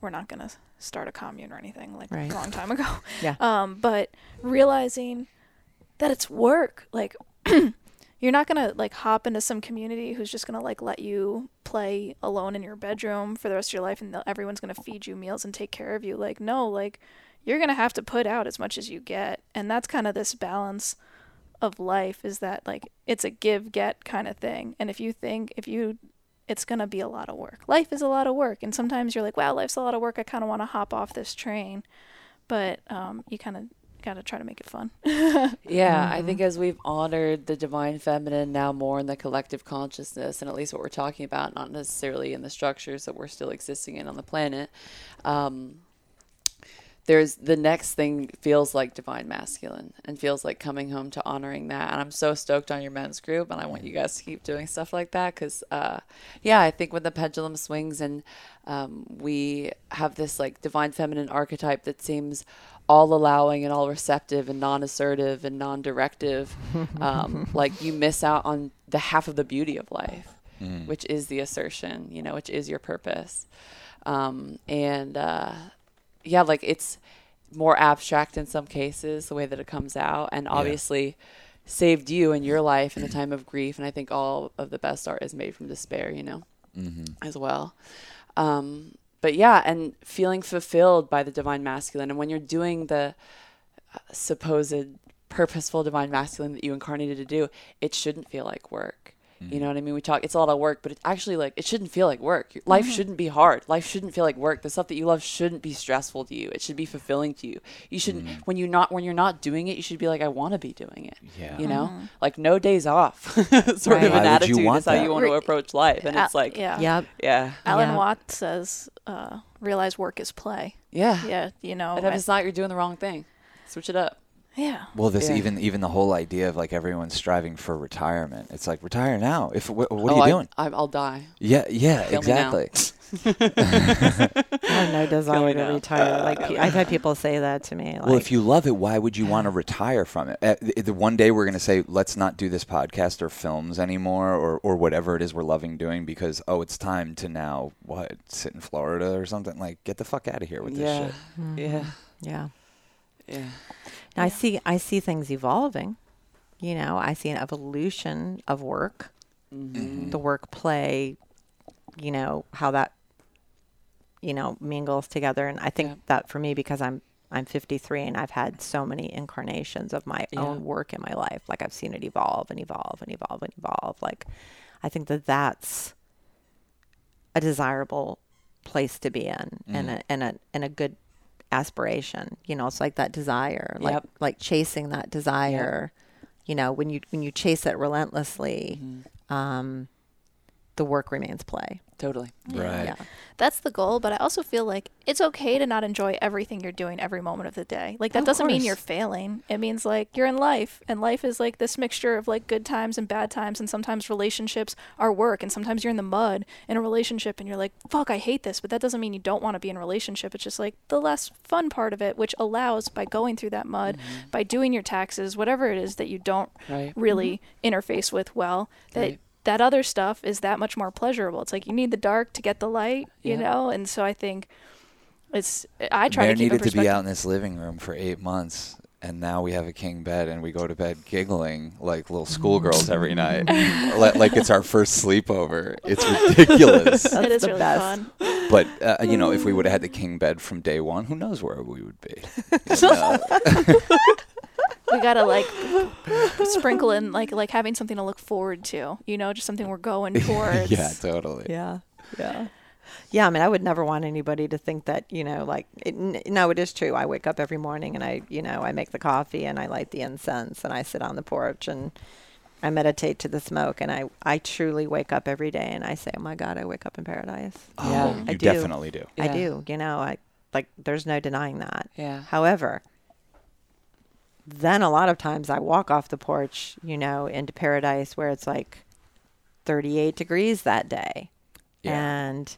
we're not going to start a commune or anything like Right. a long time ago. Yeah. Um, but realizing that it's work, like you're not going to like hop into some community who's just going to like let you play alone in your bedroom for the rest of your life and everyone's going to feed you meals and take care of you. Like no, like you're going to have to put out as much as you get. And that's kind of this balance of life is that like it's a give get kind of thing. And if you think if you it's going to be a lot of work. Life is a lot of work and sometimes you're like, wow, life's a lot of work. I kind of want to hop off this train. But um you kind of got to try to make it fun. Yeah, I Mm-hmm. think as we've honored the divine feminine now more in the collective consciousness, and at least what we're talking about, not necessarily in the structures that we're still existing in on the planet, um, there's the next thing feels like divine masculine and feels like coming home to honoring that. And I'm so stoked on your men's group, and I want you guys to keep doing stuff like that because, uh, yeah, I think when the pendulum swings and um, we have this like divine feminine archetype that seems all allowing and all receptive and non-assertive and non-directive um, like you miss out on the half of the beauty of life Mm. which is the assertion you know which is your purpose um, and uh, yeah like it's more abstract in some cases the way that it comes out and obviously saved you in your life in the time of grief and i think all of the best art is made from despair you know Mhm. as well. Um, but yeah, and feeling fulfilled by the divine masculine. And when you're doing the uh, supposed purposeful divine masculine that you incarnated to do, it shouldn't feel like work. You know mm-hmm. what I mean? We talk, it's a lot of work, but it's actually like, it shouldn't feel like work. Your- Life mm-hmm. shouldn't be hard. Life shouldn't feel like work. The stuff that you love shouldn't be stressful to you. It should be fulfilling to you. You shouldn't, mm-hmm. when you're not, when you're not doing it, you should be like, I want to be doing it. Yeah. You know, like no days off, sort Right. of an would you attitude want is how that? you want to approach life. And Al- it's like, yeah. yeah, Yep. yeah. Alan Yeah. Watts says, uh, realize work is play. Yeah. Yeah, you know. And if I- it's not, you're doing the wrong thing. Switch it up. Yeah. Well, this Yeah. even even the whole idea of like everyone striving for retirement. It's like retire now. If wh- what are oh, you I, doing? I, I'll die. Yeah, yeah, Kill exactly. I have no desire to retire. Like pe- I've had people say that to me. Like, well, if you love it, why would you want to retire from it? Uh, the, the one day we're going to say, let's not do this podcast or films anymore, or or whatever it is we're loving doing because oh, it's time to now what sit in Florida or something. Like, get the fuck out of here with this yeah. shit. Yeah. yeah. Yeah. Now, I see I see things evolving. You know, I see an evolution of work, Mm-hmm. the work play, you know, how that you know mingles together and I think Yeah. that for me because I'm I'm 53 and I've had so many incarnations of my Yeah. own work in my life. Like I've seen it evolve and evolve and evolve and evolve. Like I think that that's a desirable place to be in and a and a and a good aspiration. You know, it's like that desire, like Yep. like chasing that desire. You know, when you when you chase it relentlessly, Mm-hmm. um, the work remains play. Totally. Right. Yeah. That's the goal, but I also feel like it's okay to not enjoy everything you're doing every moment of the day. Like that Of doesn't mean course. you're failing. It means like you're in life and life is like this mixture of like good times and bad times and sometimes relationships are work and sometimes you're in the mud in a relationship and you're like, "Fuck, I hate this." But that doesn't mean you don't want to be in a relationship. It's just like the less fun part of it which allows by going through that mud, mm-hmm. by doing your taxes, whatever it is that you don't Right. really mm-hmm. interface with well, that Right. That other stuff is that much more pleasurable. It's like you need the dark to get the light, you Yeah. know? And so I think it's I try Mare to keep needed to be out in this living room for eight months, and now we have a king bed, and we go to bed giggling like little schoolgirls every night, like it's our first sleepover. It's ridiculous. it That's is the really best. fun. but uh, you know, if we would have had the king bed from day one, who knows where we would be? You know? We gotta like sprinkle in like like having something to look forward to, you know, just something we're going towards. yeah, totally. Yeah. Yeah. Yeah, I mean, I would never want anybody to think that, you know, like, it, n- no, it is true. I wake up every morning and I, you know, I make the coffee and I light the incense and I sit on the porch and I meditate to the smoke and I, I truly wake up every day and I say, oh my God, I wake up in paradise. Oh, Yeah. I you do. definitely do. I do. You know, I, like, there's no denying that. Yeah. However, then a lot of times I walk off the porch, you know, into paradise where it's like 38 degrees that day. Yeah. And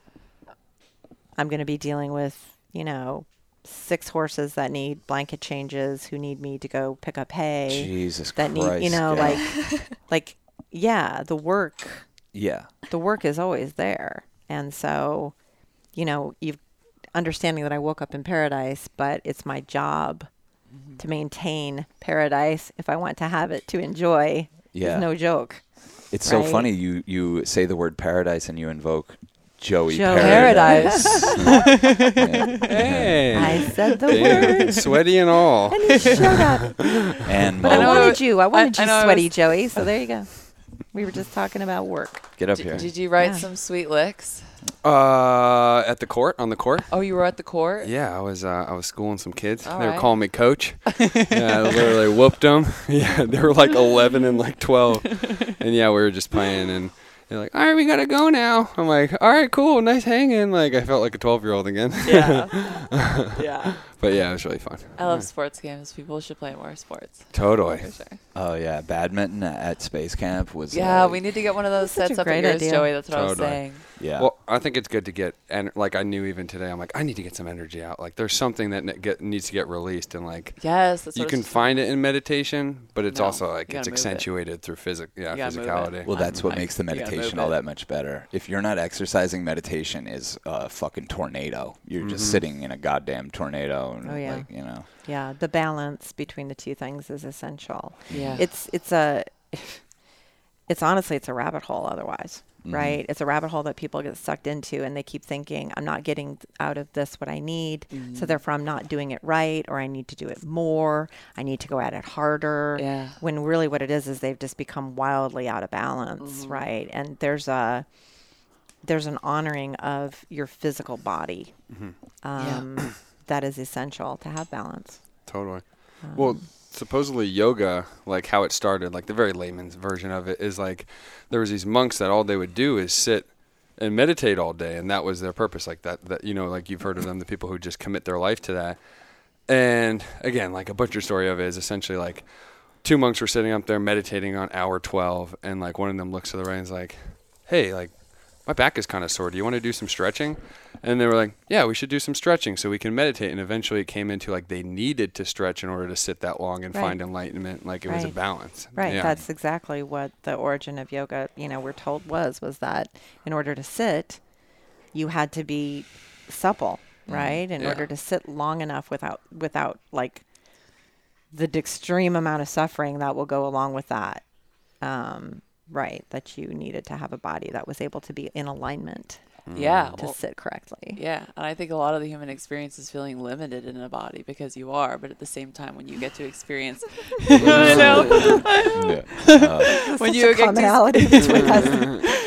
I'm going to be dealing with, you know, six horses that need blanket changes who need me to go pick up hay Jesus that Christ. need, you know, yeah. like like yeah, the work yeah, the work is always there. And so, you know, you've understanding that I woke up in paradise, but it's my job to maintain paradise if I want to have it to enjoy. Yeah. Is no joke. it's so funny. You you say the word paradise and you invoke Joey Joe Paradise. Paradise. Hey. I said the Damn, word. sweaty and all. And he showed up. and But I I, Mo, know- wanted you. I wanted I you I sweaty, was- Joey. So there you go. We were just talking about work. get up D- here. did you write Yeah. some sweet licks? Uh, at the court, on the court. Oh, you were at the court? Yeah, I was. Uh, I was schooling some kids. All they were right. calling me coach. yeah, I literally whooped them. Yeah, they were like 11 and like 12, and yeah, we were just playing, and they're like, "All right, we gotta go now." I'm like, "All right, cool, nice hanging." Like I felt like a 12 year old again. Yeah. yeah. But yeah, it was really fun. I love sports games. People should play more sports. Totally. For sure. Oh yeah, badminton at space camp was. Yeah, like- we need to get one of those That's such sets a up at great yours, idea. Joey. That's what I was Totally. saying. Yeah. Well, I think it's good to get and like I knew even today, I'm like, I need to get some energy out. Like there's something that ne- get, needs to get released, and like Yes. That's you what I can was just- find it in meditation, but it's No, also like you it's gotta move it. accentuated through physic, yeah, You gotta move it. physicality. Well, that's what I'm- makes the you gotta move meditation all it. that much better. If you're not exercising, meditation is a fucking tornado. You're just mm-hmm. sitting in a goddamn tornado, and Oh, yeah. like you know. Yeah, the balance between the two things is essential. Yeah. It's it's a it's honestly it's a rabbit hole otherwise. Mhm. Right? It's a rabbit hole that people get sucked into and they keep thinking I'm not getting out of this what I need. So therefore I'm not doing it right or I need to do it more. I need to go at it harder. Yeah. When really what it is is they've just become wildly out of balance, right? And there's a there's an honoring of your physical body um, that is essential to have balance. Totally. Um, well, supposedly yoga, like how it started, like the very layman's version of it is like there was these monks that all they would do is sit and meditate all day, and that was their purpose. Like that, that you know, like you've heard of them, the people who just commit their life to that. And again, like a butcher story of it is essentially like two monks were sitting up there meditating on hour twelve, and like one of them looks to the right and is like, "Hey, like." My back is kind of sore. Do you want to do some stretching? And they were like, "Yeah, we should do some stretching so we can meditate." And eventually, it came into like they needed to stretch in order to sit that long and Right. find enlightenment. Like it was a balance. Right. Yeah. That's exactly what the origin of yoga, you know, we're told was was that in order to sit, you had to be supple, right? In Yeah. order to sit long enough without without like the extreme amount of suffering that will go along with that. Um, right. That you needed to have a body that was able to be in alignment Yeah. to well, sit correctly. Yeah, and I think a lot of the human experience is feeling limited in a body because you are, but at the same time, when you get to experience, I know. Yeah. Uh, when you a get to, commonality between us.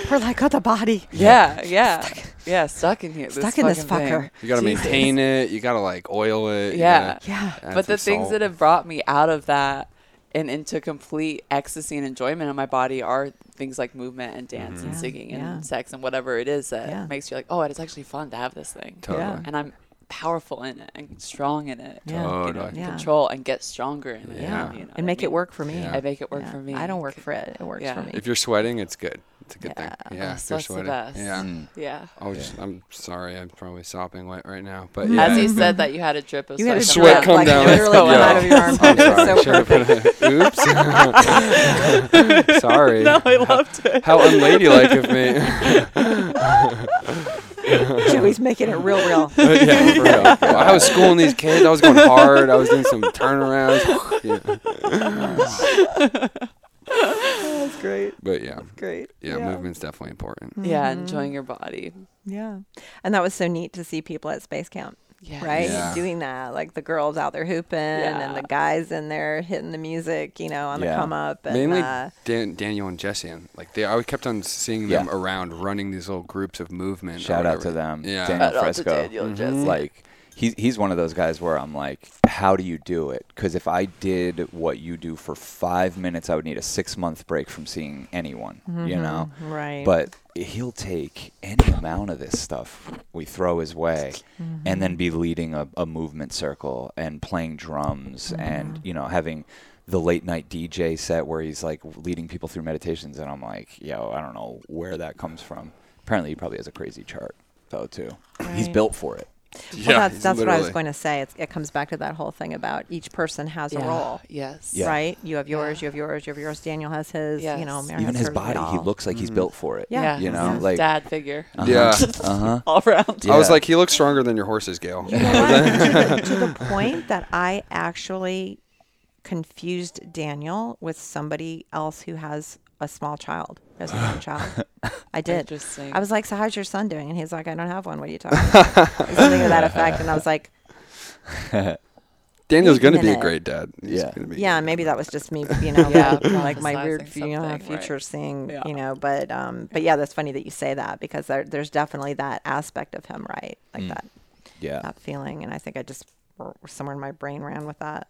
We're like, oh, the body. yeah, yeah, yeah, stuck in here, Stuck in this fucking thing. fucker. you got to Jesus. maintain it. You got to like oil it. Yeah. Yeah. But the some things salt. that have brought me out of that and into complete ecstasy and enjoyment in my body are things like movement and dance and Yeah, singing and yeah. sex and whatever it is that Yeah. makes you like, oh, it's actually fun to have this thing. Totally. Yeah. And I'm powerful in it and strong in it. Yeah. You know, Totally. Yeah. control and get stronger in it. Yeah. You know what and I make it work for me. Yeah. I make it work Yeah. for me. I don't work for it. It works Yeah. for me. If you're sweating, it's good. It's a good Yeah. thing. Oh, Yeah, if so you're that's the sweating. best. Yeah. Mm. Yeah. I was just, I'm sorry. I'm probably sopping wet right now. But yeah. As you said that you had a drip of You had a sweat Sweat come coming out. like down. literally So come well. out of your armpit. So Should've perfect. been a- Oops. sorry. No, I loved it. How unladylike of me. Joey's making it real, real. yeah, for real. Well, I was schooling these kids. I was going hard. I was doing some turnarounds. yeah. That's great. But yeah, that's Great. yeah, movement's definitely important. Yeah, Mhm. enjoying your body. Yeah. And that was so neat to see people at space camp, Yeah. right? Yeah. Doing that. Like the girls out there hooping and the guys in there hitting the music, you know, on Yeah. the come up. And, Mainly uh, Dan, Daniel and Jesse, and like they, I kept on seeing them Yeah. around running these little groups of movement. Shout out to them. Yeah. Daniel Shout out to Fresco. Daniel and Jesse. Like he's he's one of those guys where I'm like, how do you do it? Because if I did what you do for five minutes, I would need a six month break from seeing anyone. You know. Right. But he'll take any amount of this stuff we throw his way and Mm-hmm. then be leading a, a movement circle and playing drums and Mm-hmm. you know having the late night DJ set where he's like leading people through meditations and I'm like yo I don't know where that comes from apparently he probably has a crazy chart though too he's built for it well, that's, he's that's what I was going to say. It's, it comes back to that whole thing about each person has a role. Yes. Yeah. Right? You have yours, Yeah. you have yours, you have yours. Daniel has his, you know, Mary even has his hers, we body he looks like he's Mhm. built for it Yeah. Yeah. you know His like dad figure. uh-huh, Yeah. uh-huh All around. I was like, he looks stronger than your horses, Gail. You know to, the, to the point that I actually confused Daniel with somebody else who has a small child, who has a young child. I did. Interesting. I was like, "So how's your son doing?" And he's like, "I don't have one. What are you talking about?" Something to that effect. And I was like, Daniel's going to be a great dad. He's Yeah. be "Yeah, maybe that was just me, you know, Yeah, like my weird, you know, something, right. future seeing, Yeah. you know." But, um, but yeah, that's funny that you say that because there, there's definitely that aspect of him, right? Like Mm. that yeah that feeling, and I think I just somewhere in my brain ran with that.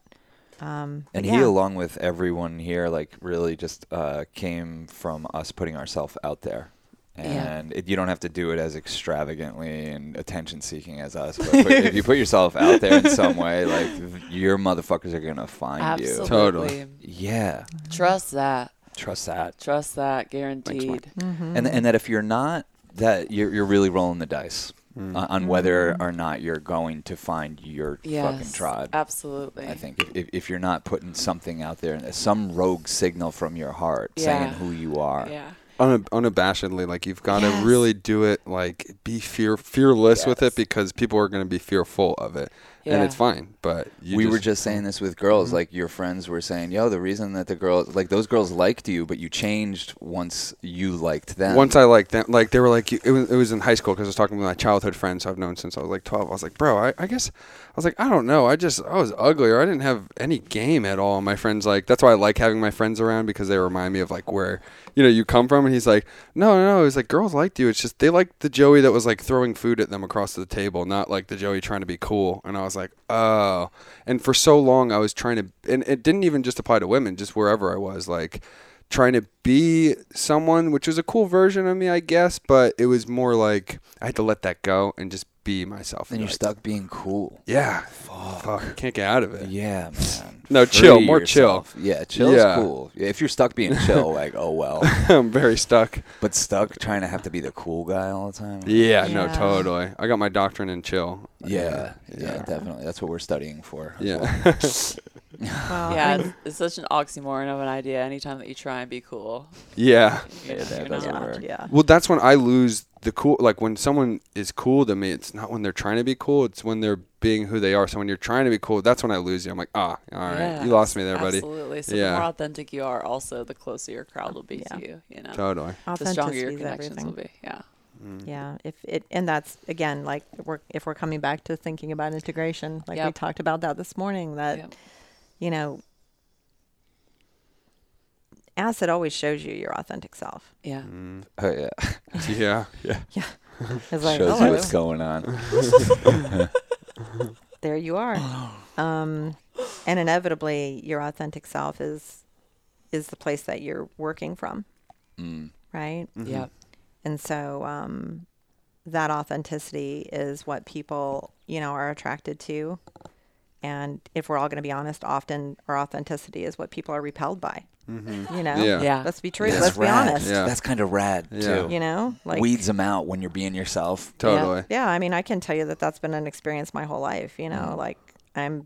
Um, And yeah. he, along with everyone here, like really just uh, came from us putting ourselves out there. Yeah. And it, you don't have to do it as extravagantly and attention seeking as us. But, but if you put yourself out there in some way, like your motherfuckers are gonna find Absolutely. Totally. Yeah, Trust that. trust that. Trust that. Guaranteed. Mhm. And and that if you're not, that you're you're really rolling the dice Mm. on, on whether or not you're going to find your fucking Yes. tribe. Absolutely. I think if, if, if you're not putting something out there, some rogue signal from your heart Yeah. saying who you are, Yeah. Unab- unabashedly like you've got to Yes. really do it like be fear fearless with it because people are going to be fearful of it and it's fine but you we were just saying this with girls. Mm-hmm. Like your friends were saying, "Yo, the reason that the girls, like those girls, liked you, but you changed once you liked them." once I liked them, like they were like, it was, it was in high school because I was talking with my childhood friends I've known since I was like 12. I was like, bro, I, I guess, I was like, I don't know. I just, I was ugly or I didn't have any game at all. And my friends, like, that's why I like having my friends around because they remind me of like where, you know, you come from. And he's like, no, no, no. It's like girls liked you. It's just they liked the Joey that was like throwing food at them across the table, not like the Joey trying to be cool. And I was like, oh. And for so long, I was trying to, and it didn't even just apply to women, just wherever I was, like, trying to be someone, which was a cool version of me, I guess, but it was more like I had to let that go and just be myself. And you're like, stuck being cool. Yeah. Fuck. I can't get out of it. Yeah, man. No, Free chill, more yourself. Yeah, chill's Yeah. cool. If you're stuck being chill, like, oh well. I'm very stuck. But stuck trying to have to be the cool guy all the time. Yeah, no, totally. I got my doctrine in chill. Yeah, yeah. yeah, definitely. That's what we're studying for. Yeah. well, yeah, it's, it's such an oxymoron of an idea. Anytime that you try and be cool, yeah. you know, that doesn't not. work. yeah. Well, that's when I lose the cool. Like when someone is cool to me, it's not when they're trying to be cool. It's when they're being who they are. So when you're trying to be cool, that's when I lose you. I'm like, ah, all right, Yeah, you lost me there, buddy. Absolutely. So Yeah. the more authentic you are, also the closer your crowd will be Yeah. to you. You know, Totally. the stronger your connections everything. will be. Yeah. Yeah, if it and that's again like we're if we're coming back to thinking about integration, like we talked about that this morning, that Yep. You know, acid always shows you your authentic self. Yeah. Mm. Oh, yeah. Yeah. It's like, Shows oh, you what's going on. there you are. Um, and inevitably your authentic self is is the place that you're working from Mm. right Yeah. and so um, that authenticity is what people you know are attracted to and if we're all going to be honest often our authenticity is what people are repelled by you know Yeah. Yeah. let's be true That's let's be honest Yeah. That's kind of rad Yeah. too. you know like Weeds them out when you're being yourself. Totally. yeah, yeah i mean i can tell you that that's been an experience my whole life you Mm-hmm. know like i'm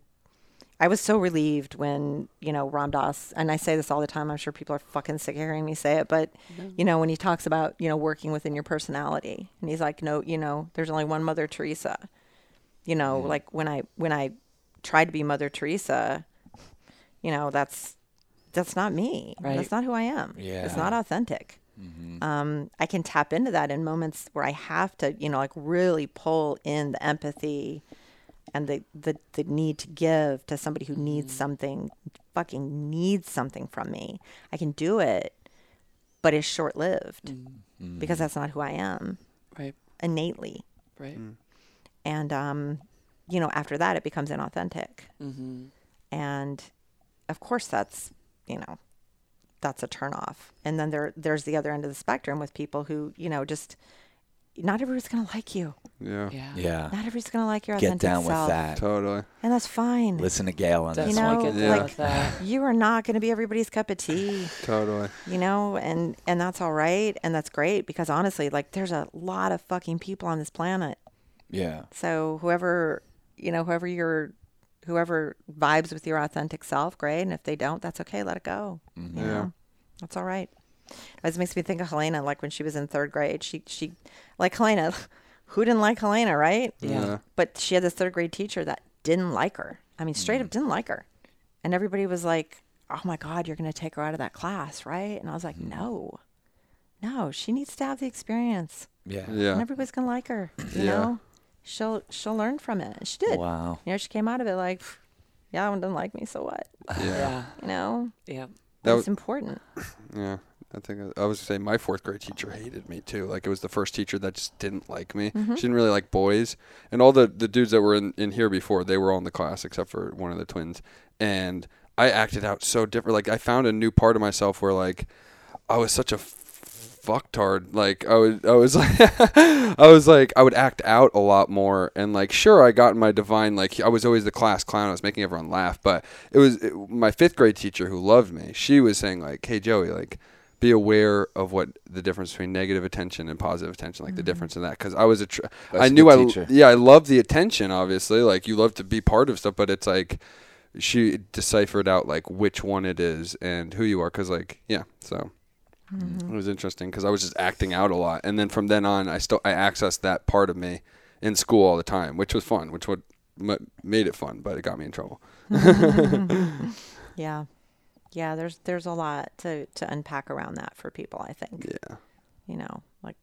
i was so relieved when you know ram dass and i say this all the time i'm sure people are fucking sick of hearing me say it but you know when he talks about you know working within your personality and he's like no you know there's only one mother teresa you know Mm-hmm. like when i when i tried to be mother teresa you know that's that's not me Right. that's not who i am it's not authentic Mm-hmm. um, I can tap into that in moments where I have to, you know, like really pull in the empathy and the, the, the need to give to somebody who needs something, fucking needs something from me. I can do it, but it's short lived Mm-hmm. because that's not who I am Right. innately. Right. And, um, you know, after that, it becomes inauthentic. Mm-hmm. And of course, that's, you know, that's a turnoff. And then there, there's the other end of the spectrum with people who, you know, just not everybody's going to like you. Yeah. Yeah. Yeah. Not everybody's going to like your Get authentic down with that. Totally. And that's fine. Listen to Gail on That's this. You know, get Yeah. down like with that. you are not going to be everybody's cup of tea, Totally. you know, and and that's all right and that's great because honestly, like there's a lot of fucking people on this planet. Yeah. So whoever, you know, whoever you're whoever vibes with your authentic self, great, and if they don't, that's okay, let it go. Mm-hmm. You Yeah. know. That's all right. It always makes me think of Helena, like when she was in third grade. She she like Helena. Who didn't like Helena, right? Yeah. But she had this third grade teacher that didn't like her. I mean, straight up mm. didn't like her. And everybody was like, Oh my God, you're gonna take her out of that class, right? And I was like, mm-hmm. No. No, she needs to have the experience. Yeah. yeah. And everybody's gonna like her. You Yeah. know? She'll she'll learn from it. And she did. Wow. You know, she came out of it like, Yeah, that one doesn't like me, so what? Yeah. Yeah. You know? Yeah. That It's was- important. Yeah. I think I, I was gonna say my fourth grade teacher hated me too. Like it was the first teacher that just didn't like me. Mm-hmm. She didn't really like boys, and all the the dudes that were in, in here before they were all in the class except for one of the twins. And I acted out so different. Like I found a new part of myself where like I was such a f- fucktard. Like I was I was like I was like I would act out a lot more. And like sure I got my divine like I was always the class clown. I was making everyone laugh. But it was it, my fifth grade teacher who loved me. She was saying like, Hey Joey, like be aware of what the difference between negative attention and positive attention, like the mm-hmm. difference in that. Because I was a, tr- That's I a knew good I, teacher. yeah, I love the attention. Obviously, like you love to be part of stuff, but it's like she deciphered out like which one it is and who you are. Because like yeah, so it was interesting because I was just acting out a lot, and then from then on, I still I accessed that part of me in school all the time, which was fun, which what m- made it fun, but it got me in trouble. Yeah. Yeah, there's there's a lot to to unpack around that for people, I think. Yeah, You know, like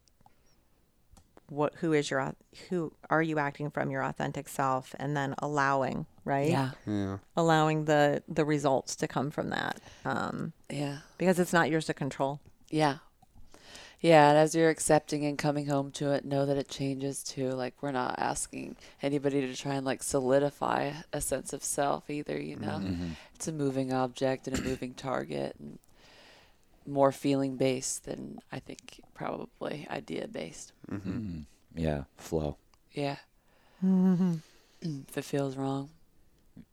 what who is your who are you acting from your authentic self and then allowing, right? Yeah. yeah, Allowing the the results to come from that. Um Yeah. because it's not yours to control. Yeah. Yeah, and as you're accepting and coming home to it, know that it changes too. Like we're not asking anybody to try and like solidify a sense of self either, you know. It's a moving object and a moving target and more feeling based than I think probably idea based. Mm. Yeah. Flow. Yeah. if it feels wrong,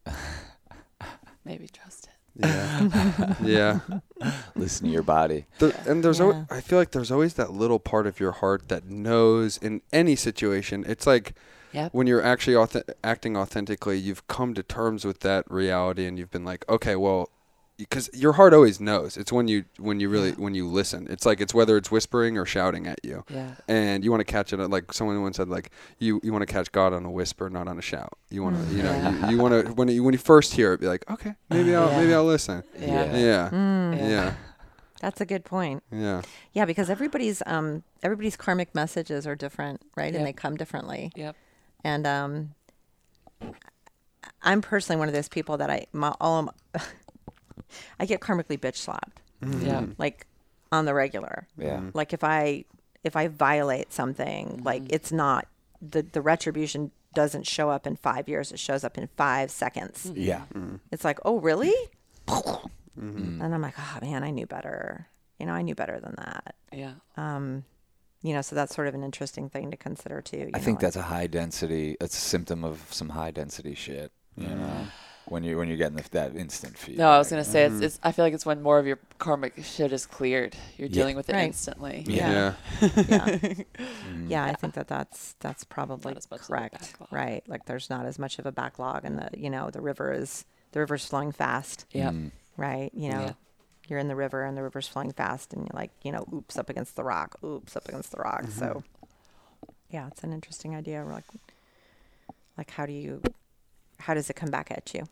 maybe trust it. Yeah, yeah. Listen to your body. There, and there's Yeah. always, I feel like there's always that little part of your heart that knows in any situation. It's like Yep. when you're actually auth- acting authentically, you've come to terms with that reality, and you've been like, okay, well, because your heart always knows. It's when you when you really when you listen. It's like it's whether it's whispering or shouting at you, Yeah. and you want to catch it. Like someone once said, like you you want to catch God on a whisper, not on a shout. You want to you know Yeah. you, you want to when you when you first hear it, be like, okay, maybe I'll maybe I'll listen. Yeah. Yeah, Mm, Yeah. yeah, That's a good point. yeah. Yeah, because everybody's um everybody's karmic messages are different, right? Yep. And they come differently. Yep. And um, I'm personally one of those people that I my, all of I get karmically bitch slapped mm-hmm. Yeah. like on the regular. Yeah. Like if I if I violate something, mm-hmm. like it's not the the retribution doesn't show up in five years; it shows up in five seconds. Mm-hmm. Yeah. It's like, oh, really? And I'm like, oh man, I knew better. You know, I knew better than that. Yeah. Um, you know, so that's sort of an interesting thing to consider too. you I know, think like- that's a high density. It's a symptom of some high density shit. You know, when you when you're getting the, that instant feedback. No, I was gonna say it's, it's. I feel like it's when more of your karmic shit is cleared. You're Yeah. dealing with it Right. instantly. Yeah. Yeah. yeah. Mm. yeah, I think that that's that's probably Not as much of a correct, right? Like there's not as much of a backlog, and the you know the river is the river's flowing fast, Yeah. Mm. right? You know, Yeah. you're in the river and the river's flowing fast, and you're like you know, oops up against the rock, oops up against the rock. So, yeah, it's an interesting idea. We're like, like how do you, how does it come back at you,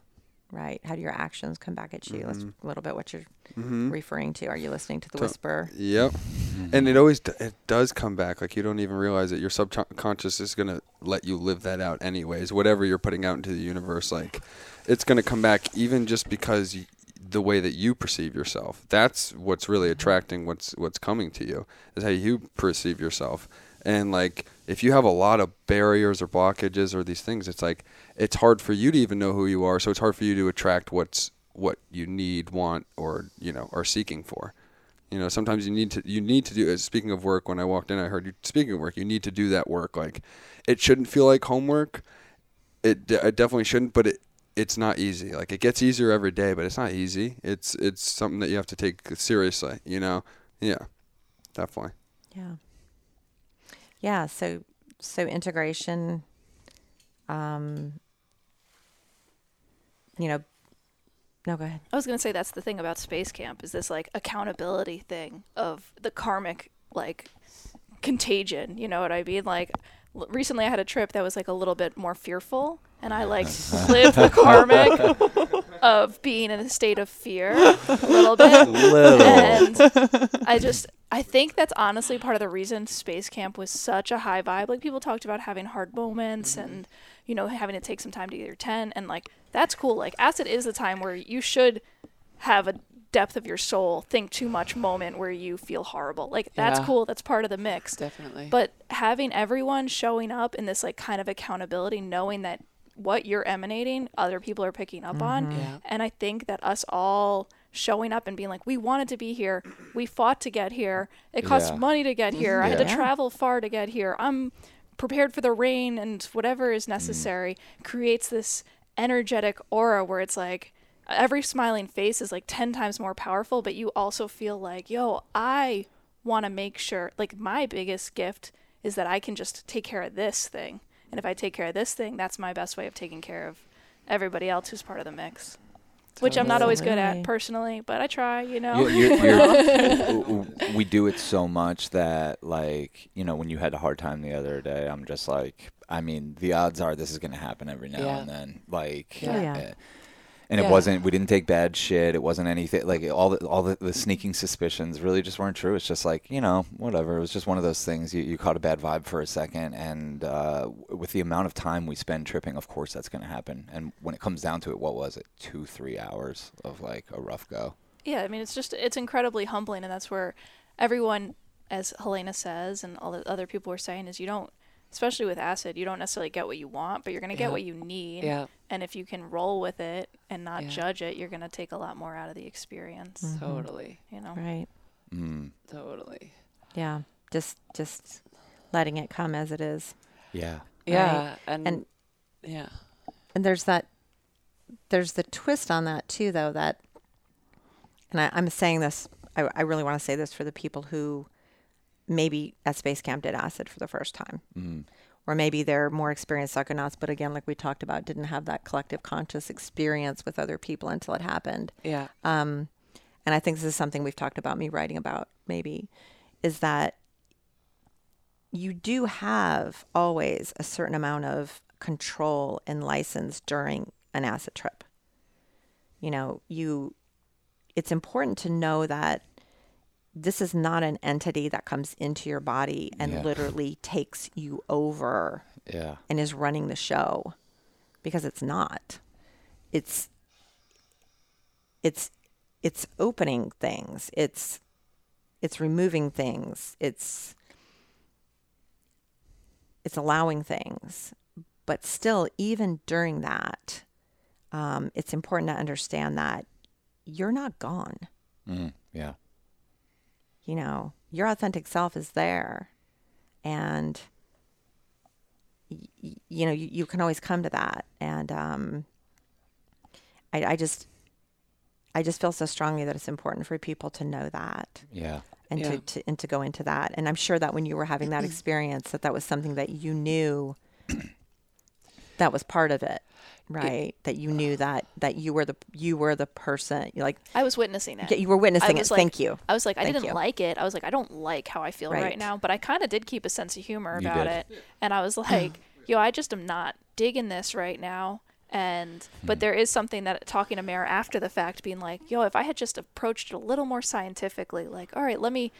right? How do your actions come back at you? That's mm-hmm. a little bit what you're Mm-hmm. referring to. Are you listening to the To- whisper? Yep. Mm-hmm. And it always d- it does come back. Like you don't even realize it. Your subconscious is gonna let you live that out anyways. Whatever you're putting out into the universe, like it's gonna come back even just because y- the way that you perceive yourself. That's what's really mm-hmm. attracting what's what's coming to you is how you perceive yourself. And like if you have a lot of barriers or blockages or these things, it's like it's hard for you to even know who you are. So it's hard for you to attract what's what you need, want, or you know, are seeking for. You know, sometimes you need to you need to do. uh, Speaking of work, when I walked in, I heard you speaking of work. You need to do that work. Like, it shouldn't feel like homework. It, it definitely shouldn't, but it it's not easy. Like it gets easier every day, but it's not easy. It's it's something that you have to take seriously. You know, yeah, definitely. Yeah. Yeah. So, so integration, um, you know, no, go ahead. I was gonna say that's the thing about space camp is this like accountability thing of the karmic like contagion. You know what I mean? Like recently, I had a trip that was like a little bit more fearful, and I like lived the karmic of being in a state of fear a little bit. Little. And I just I think that's honestly part of the reason space camp was such a high vibe. Like people talked about having hard moments mm-hmm. and you know having to take some time to get your tent and like that's cool. Like acid is the time where you should have a depth of your soul think too much moment where you feel horrible. Like that's Yeah. cool. That's part of the mix. Definitely. But having everyone showing up in this like kind of accountability, knowing that what you're emanating, other people are picking up on. Yeah. And I think that us all showing up and being like, we wanted to be here. We fought to get here. It cost Yeah. money to get here. I had to travel far to get here. I'm prepared for the rain and whatever Mm. is necessary creates this energetic aura where it's like, every smiling face is like 10 times more powerful, but you also feel like, yo, I want to make sure, like, my biggest gift is that I can just take care of this thing. And if I take care of this thing, that's my best way of taking care of everybody else who's part of the mix. Which I'm not always good at personally, but I try, you know. You- you're- you're- we do it so much that like you know when you had a hard time the other day i'm just like i mean the odds are this is going to happen every now Yeah. and then like oh, Yeah. Yeah. And it wasn't we didn't take bad shit. It wasn't anything like all the all the, the sneaking suspicions really just weren't true. It's just like you know whatever. It was just one of those things. You, you caught a bad vibe for a second and uh, with the amount of time we spend tripping of course that's going to happen. And when it comes down to it what was it? Two three hours of like a rough go. Yeah, I mean, it's just it's incredibly humbling, and that's where everyone, as Helena says, and all the other people were saying, is you don't, especially with acid, you don't necessarily get what you want, but you're gonna Yeah. get what you need. Yeah. And if you can roll with it and not Yeah. judge it, you're gonna take a lot more out of the experience. Totally. You know. Right. mm. Totally. Yeah. Just, just letting it come as it is. yeah Yeah. And, And- yeah. And there's that, there's the twist on that too, though, that, and I, I'm saying this, I, I really want to say this for the people who maybe at Space Camp did acid for the first time. mm. Or maybe they're more experienced psychonauts, but again, like we talked about, didn't have that collective conscious experience with other people until it happened. Yeah. um, and I think this is something we've talked about, me writing about maybe, is that you do have always a certain amount of control and license during an acid trip. You know, you, it's important to know that this is not an entity that comes into your body and Yeah. literally takes you over yeah and is running the show because it's not it's it's it's opening things it's it's removing things it's it's allowing things but still, even during that, um, it's important to understand that you're not gone. Mm, yeah. You know, your authentic self is there, and y- y- you know you, you can always come to that. And um, I, I just, I just feel so strongly that it's important for people to know that Yeah. and Yeah. to, to and to go into that. And I'm sure that when you were having that experience, that that was something that you knew that was part of it, right? that you knew that that you were the you were the person, like I was witnessing it. yeah, you were witnessing it. like- Thank you. I was like, I Thank didn't you. like it. I was like, I don't like how I feel right, Right. now, but I kind of did keep a sense of humor You about did. it. And I was like, yo, I just am not digging this right now. And Hmm. but there is something that talking to Mara after the fact, being like, yo, if I had just approached it a little more scientifically, like, all right, let me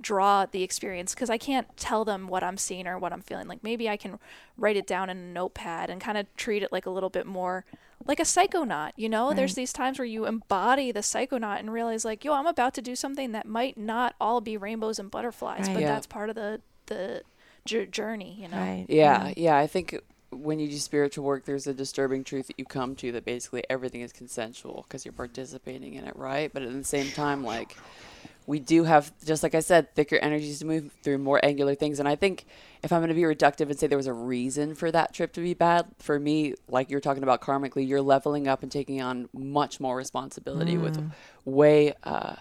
draw the experience because I can't tell them what I'm seeing or what I'm feeling. Like maybe I can write it down in a notepad and kind of treat it like a little bit more like a psychonaut, you know? There's these times where you embody the psychonaut and realize like, yo, I'm about to do something that might not all be rainbows and butterflies, Right. but Yeah. that's part of the the jour- journey, you know. Right. Yeah, yeah. I think when you do spiritual work, there's a disturbing truth that you come to that basically everything is consensual because you're participating in it, right? But at the same time, like we do have, just like I said, thicker energies to move through more angular things. And I think if I'm going to be reductive and say there was a reason for that trip to be bad, for me, like you're talking about karmically, you're leveling up and taking on much more responsibility with way, uh,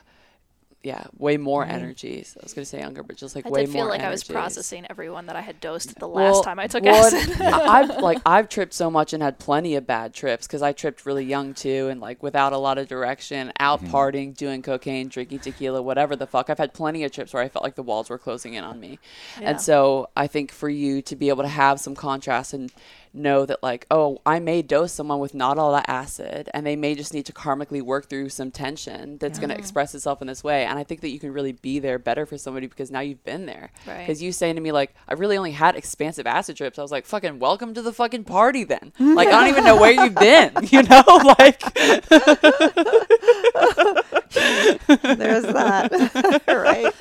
yeah, way more energies. I was going to say younger, but just like I way did feel more like I was processing everyone that I had dosed the Well- last time I took well, acid. I- I've like I've tripped so much and had plenty of bad trips because I tripped really young too and like without a lot of direction, out mm-hmm. partying, doing cocaine, drinking tequila, whatever the fuck. I've had plenty of trips where I felt like the walls were closing in on me, Yeah. and so I think for you to be able to have some contrast and know that like oh I may dose someone with not all that acid and they may just need to karmically work through some tension that's going to express itself in this way. And I think that you can really be there better for somebody because now you've been there. Right. because you saying to me like I really only had expansive acid trips I was like fucking welcome to the fucking party then. Like I don't even know where you've been you know? Like There's that. right.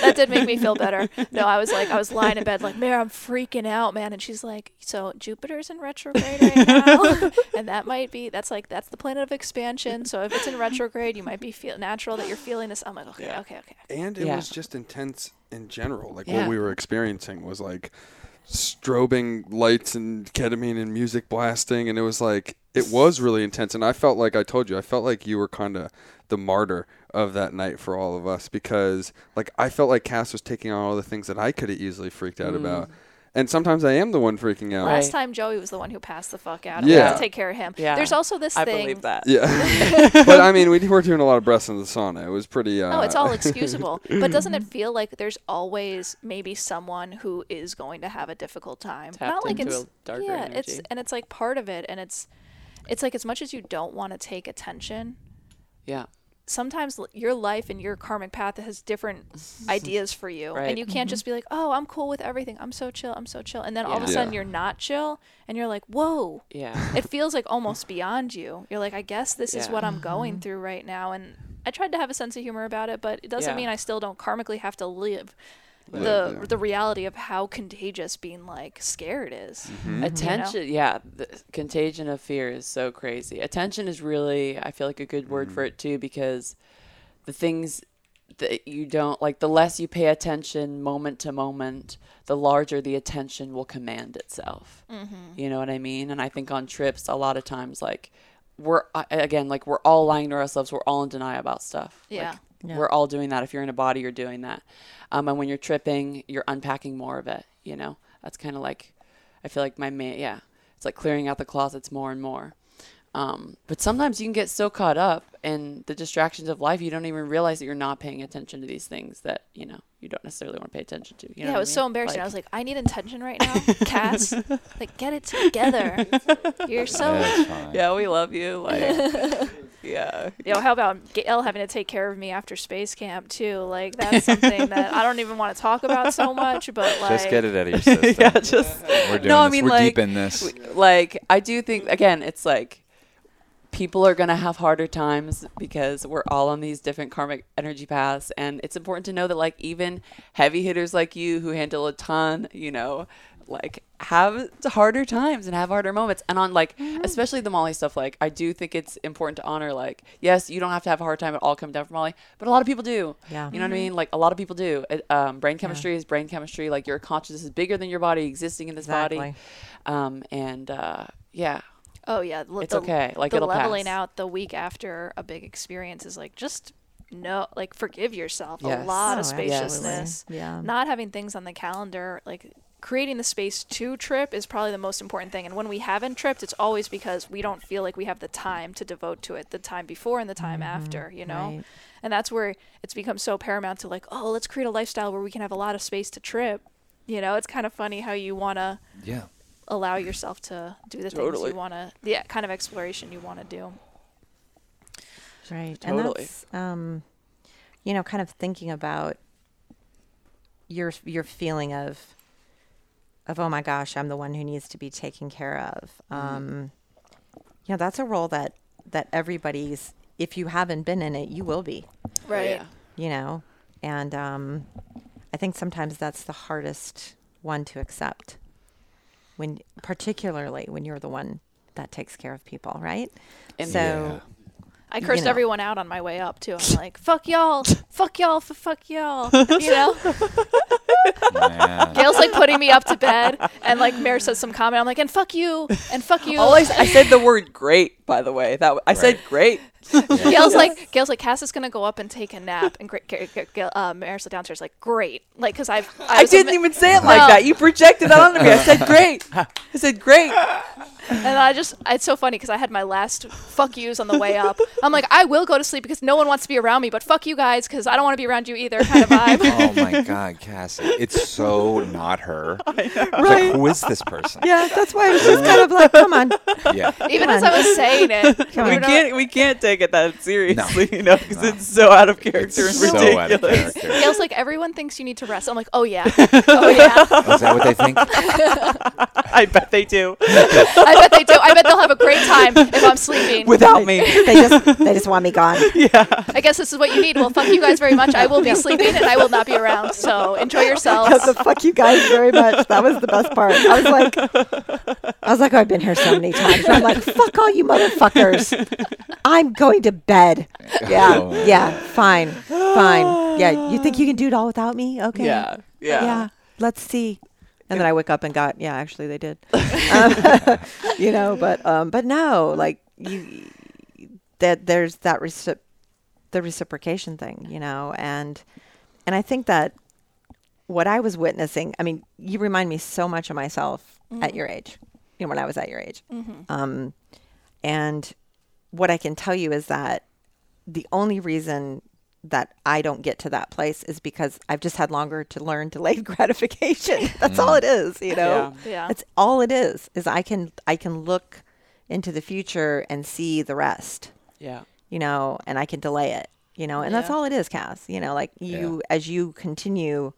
that did make me feel better. No, I was like, I was lying in bed, like, Mare, I'm freaking out, man. And she's like, so Jupiter's in retrograde right now, and that might be that's like that's the planet of expansion. So if it's in retrograde, you might be feel natural that you're feeling this. I'm like, okay, Yeah. okay, okay. And it Yeah. was just intense in general. Like Yeah. what we were experiencing was like strobing lights and ketamine and music blasting and it was like it was really intense and I felt like I told you I felt like you were kind of the martyr of that night for all of us because like I felt like Cass was taking on all the things that I could have easily freaked out about. And sometimes I am the one freaking out. Last Right. time Joey was the one who passed the fuck out. And we Yeah. had to take care of him. Yeah. There's also this I thing. believe that Yeah. but I mean, we were doing a lot of breaths in the sauna. It was pretty uh Oh, it's all excusable. but doesn't it feel like there's always maybe someone who is going to have a difficult time? Tapped Not like into it's a darker yeah, it's and it's like part of it, and it's it's like as much as you don't want to take attention, yeah. sometimes your life and your karmic path has different ideas for you. Right. and you can't just mm-hmm. be like oh i'm cool with everything. I'm so chill. I'm so chill. And then all of a sudden Yeah. you're not chill and you're like whoa. Yeah. It feels like almost beyond you. You're like i guess this is what i'm going mm-hmm. through right now. And i tried to have a sense of humor about it but it doesn't Yeah. mean i still don't karmically have to live Live, the yeah. the reality of how contagious being like scared is mm-hmm. Attention, yeah, the contagion of fear is so crazy. Attention is really, I feel like a good word for mm-hmm. it too, because the things that you don't like, the less you pay attention moment to moment, the larger the attention will command itself. Mm-hmm. You know what I mean? And I think on trips, a lot of times, like, we're again, like, we're all lying to ourselves. We're all in denial about stuff. Yeah. Like, Yeah. We're all doing that. If you're in a body, you're doing that. Um, and when you're tripping, you're unpacking more of it. You know, that's kind of like, I feel like my main, yeah, it's like clearing out the closets more and more. Um, but sometimes you can get so caught up in the distractions of life, you don't even realize that you're not paying attention to these things that you know you don't necessarily want to pay attention to. You know yeah, it was I so mean? embarrassing. I was like, I need attention right now, Cass. like, get it together. You're so That's fine. yeah, we love you. Like, yeah, You know, how about Gail having to take care of me after space camp too? Like that's something that I don't even want to talk about so much, but like Just get it out of your system. yeah, just We're doing No, I mean, We're like, deep in this. we- like I do think again, it's like people are gonna have harder times because we're all on these different karmic energy paths, and it's important to know that like even heavy hitters like you who handle a ton, you know, like have harder times and have harder moments. And on like, especially the Molly stuff, like I do think it's important to honor like, yes, you don't have to have a hard time at all coming down from Molly, but a lot of people do. Yeah. You know what I mean? Like a lot of people do. It, um, brain chemistry is brain chemistry. Like your consciousness is bigger than your body existing in this body. Exactly. Um, and uh, yeah, Oh yeah, l- It's the, okay, like, the it'll leveling pass. out the week after a big experience is like just no, like forgive yourself. A Yes. lot of Oh, absolutely. spaciousness. Yeah. Not having things on the calendar, like creating the space to trip, is probably the most important thing. And when we haven't tripped, it's always because we don't feel like we have the time to devote to it, the time before and the time after. You know. Mm-hmm. right. And that's where it's become so paramount to like, oh, let's create a lifestyle where we can have a lot of space to trip. You know, it's kind of funny how you want to Yeah. allow yourself to do the things you want to, the kind of exploration you want to do. Right. Totally. And that's, um, you know, kind of thinking about your your feeling of of oh my gosh, I'm the one who needs to be taken care of. Um, you know, that's a role that that everybody's. If you haven't been in it, you will be. Right. Yeah. You know, and um, I think sometimes that's the hardest one to accept. When, particularly when you're the one that takes care of people, right? And- so. I You cursed know. everyone out on my way up too. I'm like, "Fuck y'all, fuck y'all, f- fuck y'all," you know. Man. Gail's like putting me up to bed, and like Mare says some comment. I'm like, "And fuck you, and fuck you." All I, s- I said the word great, by the way. That w- I said great. Gail's like, Gail's like, Cass is gonna go up and take a nap, and Gra- Ga- Ga- Gail, uh, Mare's downstairs like, "Great," like, cause I've I, was didn't ama- even say it like No. that. You projected that onto me. I said great. I said great. And I just, it's so funny because I had my last fuck yous on the way up. I'm like, I will go to sleep because no one wants to be around me, but fuck you guys because I don't want to be around you either, kind of vibe. oh my God, Cassie. It's so not her. It's Like, who is this person? Yeah, that's why I was just kind of like, come on. Yeah. Even as I was saying it, We you on. know, can't we can't take it that seriously, No. you know, because No. it's so out of character It's and so ridiculous. out of character. Gail's like, everyone thinks you need to rest. I'm like, oh yeah, oh yeah. Oh, is that what they think? I bet they do. I bet they do. I bet they'll have a great time if I'm sleeping. Without me. They just they just want me gone. Yeah. I guess this is what you need. Well, fuck you guys very much. I will be sleeping and I will not be around. So enjoy yourselves. the fuck you guys very much. That was the best part. I was like, I was like, oh, I've been here so many times. I'm like, fuck all you motherfuckers. I'm going to bed. Yeah, Oh. yeah, fine, fine. Yeah, you think you can do it all without me? Okay. Yeah. Yeah. yeah. Let's see. And then I wake up and got, yeah, actually they did. Um, you know, but um, but no, like you, that there's that recip- the reciprocation thing, you know, and and I think that what I was witnessing, I mean, you remind me so much of myself at your age, you know, when I was at your age. Um, and what I can tell you is that the only reason that I don't get to that place is because I've just had longer to learn delayed gratification. That's all it is, you know. Yeah. Yeah. That's all it is. Is I can I can look into the future and see the rest, Yeah. you know, and I can delay it, you know, and that's all it is, Cass. You know, like you as you continue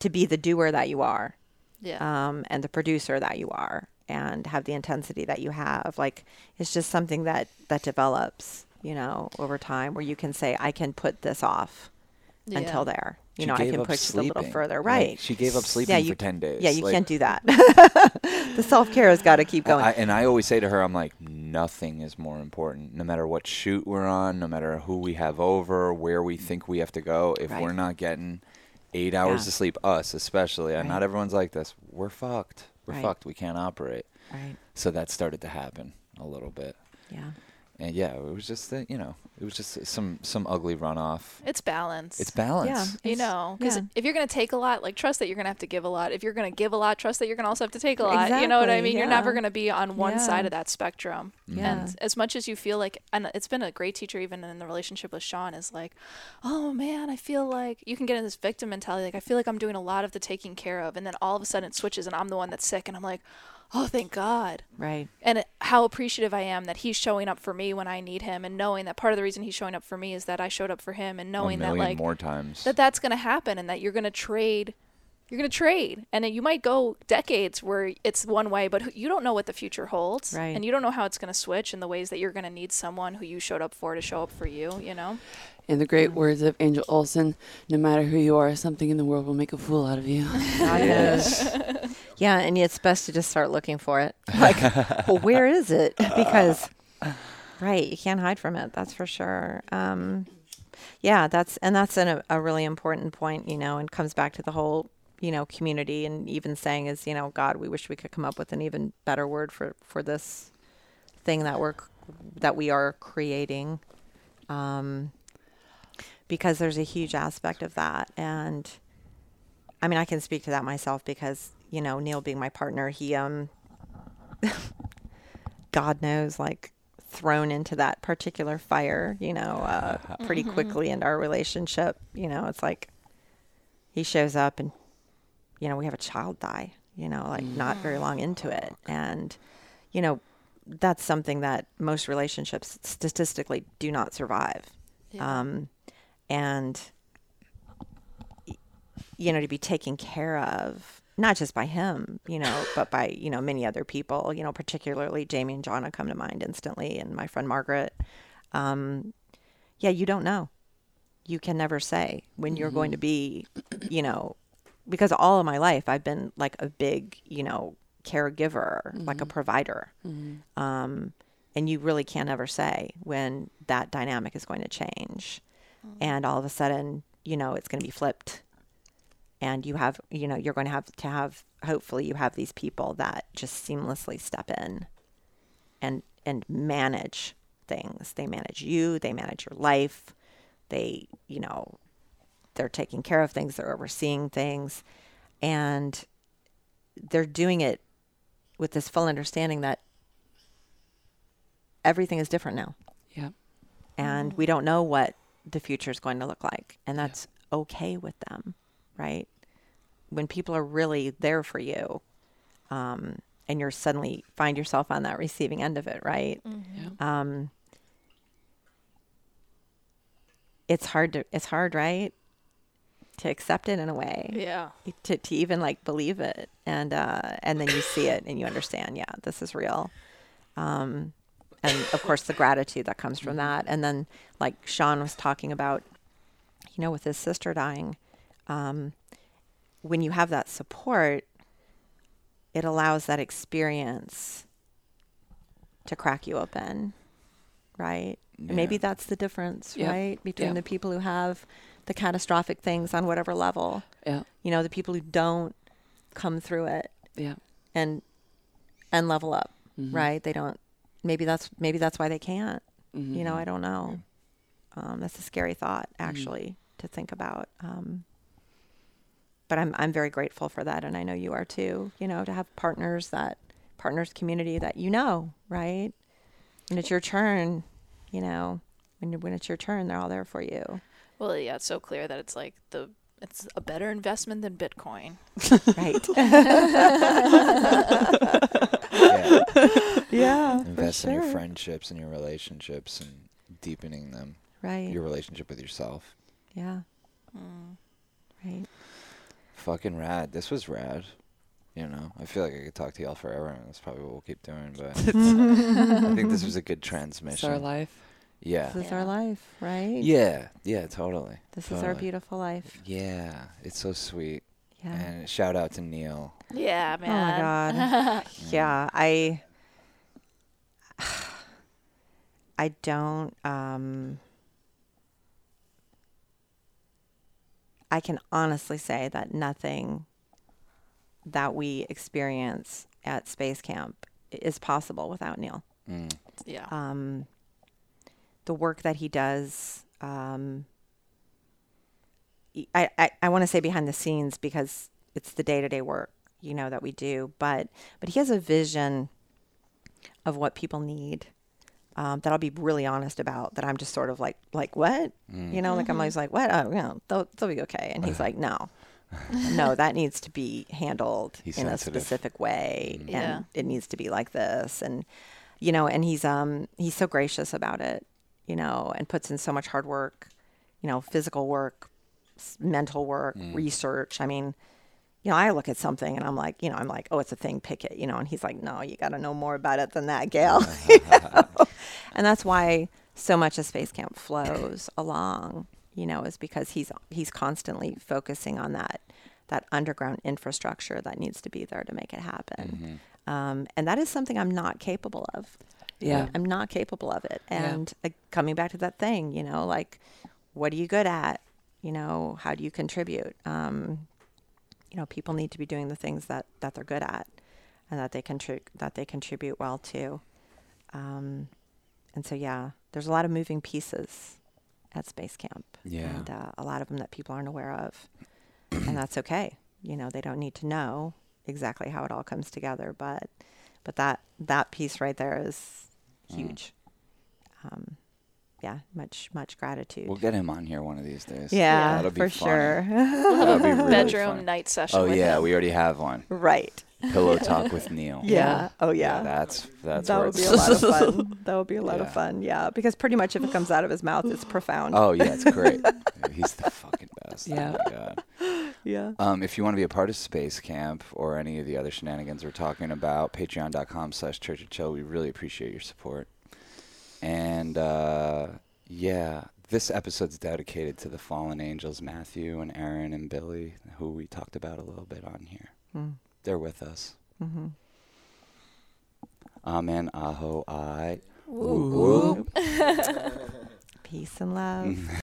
to be the doer that you are, Yeah. um, and the producer that you are and have the intensity that you have like it's just something that that develops you know over time where you can say i can put this off Yeah. until there you She know i can up push it a little sleeping. further Like, right she gave up sleeping yeah, you, for 10 days. yeah you Like, can't do that the self-care has got to keep going I, and I always say to her, I'm like, nothing is more important. No matter what shoot we're on, no matter who we have over, where we think we have to go, if Right. we're not getting eight hours Yeah. of sleep, us especially, and Right. not everyone's like this, we're fucked. We're Right. fucked. We can't operate. right So that started to happen a little bit. yeah And yeah, it was just that, you know, it was just some some ugly runoff. it's balance. It's balance. yeah you know, because yeah. if you're going to take a lot, like trust that you're going to have to give a lot. If you're going to give a lot, trust that you're going to also have to take a lot. Exactly, You know what I Exactly, mean? You're never going to be on one Yeah. side of that spectrum. Mm-hmm. Yeah. And as much as you feel like, and it's been a great teacher even in the relationship with Sean, is like, oh man, I feel like you can get in this victim mentality. Like, I feel like I'm doing a lot of the taking care of. And then all of a sudden it switches and I'm the one that's sick. And I'm like, oh, thank God. right and how appreciative I am that he's showing up for me when I need him, and knowing that part of the reason he's showing up for me is that I showed up for him, and knowing that like more times. that that's going to happen, and that you're going to trade you're going to trade and you might go decades where it's one way but you don't know what the future holds Right. and you don't know how it's going to switch and the ways that you're going to need someone who you showed up for to show up for you you know In the great words of Angel Olsen, no matter who you are, something in the world will make a fool out of you. God knows. yeah, and it's best to just start looking for it. Like, well, where is it? Because, right, you can't hide from it. That's for sure. Um, yeah, that's and that's an, a really important point, you know, and comes back to the whole, you know, community and even saying is, you know, God, we wish we could come up with an even better word for for this thing that we're that we are creating. Um, because there's a huge aspect of that and I mean, I can speak to that myself because, you know, Neil being my partner, he, um, God knows, like thrown into that particular fire, you know, uh, pretty quickly into our relationship. You know, it's like he shows up and, you know, we have a child die, you know, like not very long into it. And, you know, that's something that most relationships statistically do not survive. Um, and you know, to be taken care of, not just by him, you know, but by, you know, many other people, you know, particularly Jamie and Jonna come to mind instantly and my friend Margaret. Um, yeah, you don't know. You can never say when you're going to be, you know, because all of my life I've been like a big, you know, caregiver, like a provider. Um, and you really can't ever say when that dynamic is going to change. And all of a sudden, you know, it's going to be flipped and you have you know you're going to have to have hopefully you have these people that just seamlessly step in and and manage things. They manage you they manage your life they you know they're taking care of things they're overseeing things and they're doing it with this full understanding that everything is different now. Yeah. and we don't know what the future is going to look like and that's okay with them right when people are really there for you um, and you're suddenly find yourself on that receiving end of it right? Yeah. um, it's hard to it's hard right? To accept it in a way. Yeah. To, to even like believe it. And uh and then you see it and you understand yeah this is real. Um and of course the gratitude that comes from that. And then like sean was talking about you know with his sister dying um when you have that support it allows that experience to crack you open right And maybe that's the difference Yeah. right between Yeah. the people who have the catastrophic things on whatever level Yeah. you know the people who don't come through it Yeah. and and level up Mhm. right they don't maybe that's maybe that's why they can't Mhm. you know i don't know um, that's a scary thought actually to think about um, but I'm, I'm very grateful for that. And i know you are too you know to have partners that partners community that you know right? When it's your turn you know when, when it's your turn they're all there for you. Well yeah it's so clear that it's like the it's a better investment than bitcoin. Right. Yeah. yeah Invest in your friendships and your relationships and deepening them. right. Your relationship with yourself. yeah. Mm. right Fucking rad. This was rad. You know, I feel like I could talk to y'all forever, and that's probably what we'll keep doing. But I think this was a good It's transmission. our life. Yeah. this is Yeah. our life right Yeah. Yeah. Totally. this is our beautiful life Yeah. It's so sweet. yeah And shout out to Neil. yeah man. oh man my god yeah i i don't um i can honestly say that nothing that we experience at space camp is possible without neil Mm. yeah um, the work that he does. Um, y- I, I, I want to say behind the scenes because it's the day to day work, you know, that we do. But but he has a vision of what people need. Um, that I'll be really honest about. That I'm just sort of like like what, you know, like I'm always like what, oh, you know, they'll they'll be okay. And he's like, no, no, that needs to be handled He's in sensitive. a specific way, and Yeah. it needs to be like this, and you know, and he's um he's so gracious about it, you know, and puts in so much hard work, you know, physical work, mental work, research. I mean, you know, I look at something and I'm like, you know, I'm like, oh, it's a thing, pick it, you know, and he's like, no, you got to know more about it than that, Gail. You know? And that's why so much of Space Camp flows along, you know, is because he's he's constantly focusing on that that underground infrastructure that needs to be there to make it happen. Um, and that is something I'm not capable of. Yeah. I'm not capable of it. Yeah. And uh, coming back to that thing, you know, like, what are you good at? You know, how do you contribute? Um, you know, people need to be doing the things that, that they're good at and that they contribute that they contribute well to. Um, and so, yeah, there's a lot of moving pieces at Space Camp. Yeah. And uh, a lot of them that people aren't aware of. and that's okay. You know, they don't need to know exactly how it all comes together, but but that that piece right there is huge. Um, yeah, much much gratitude. We'll get him on here one of these days. yeah, That'll be for funny. sure. That'll be really Bedroom funny. night session. Oh with yeah, him. we already have one. right. Pillow talk with Neil. Yeah. Oh yeah. That's that's that where would be a lot of fun. That would be a lot Yeah. of fun. Yeah, because pretty much if it comes out of his mouth, it's profound. Oh yeah, it's great. He's the fucking best. Yeah. Oh my god. yeah. Um, if you want to be a part of Space Camp or any of the other shenanigans we're talking about, patreon.com slash church of chill. We really appreciate your support. And uh, yeah, this episode's dedicated to the fallen angels, Matthew and Aaron and Billy, who we talked about a little bit on here. Mm. They're with us. Mm-hmm. Amen, aho, I. Peace and love.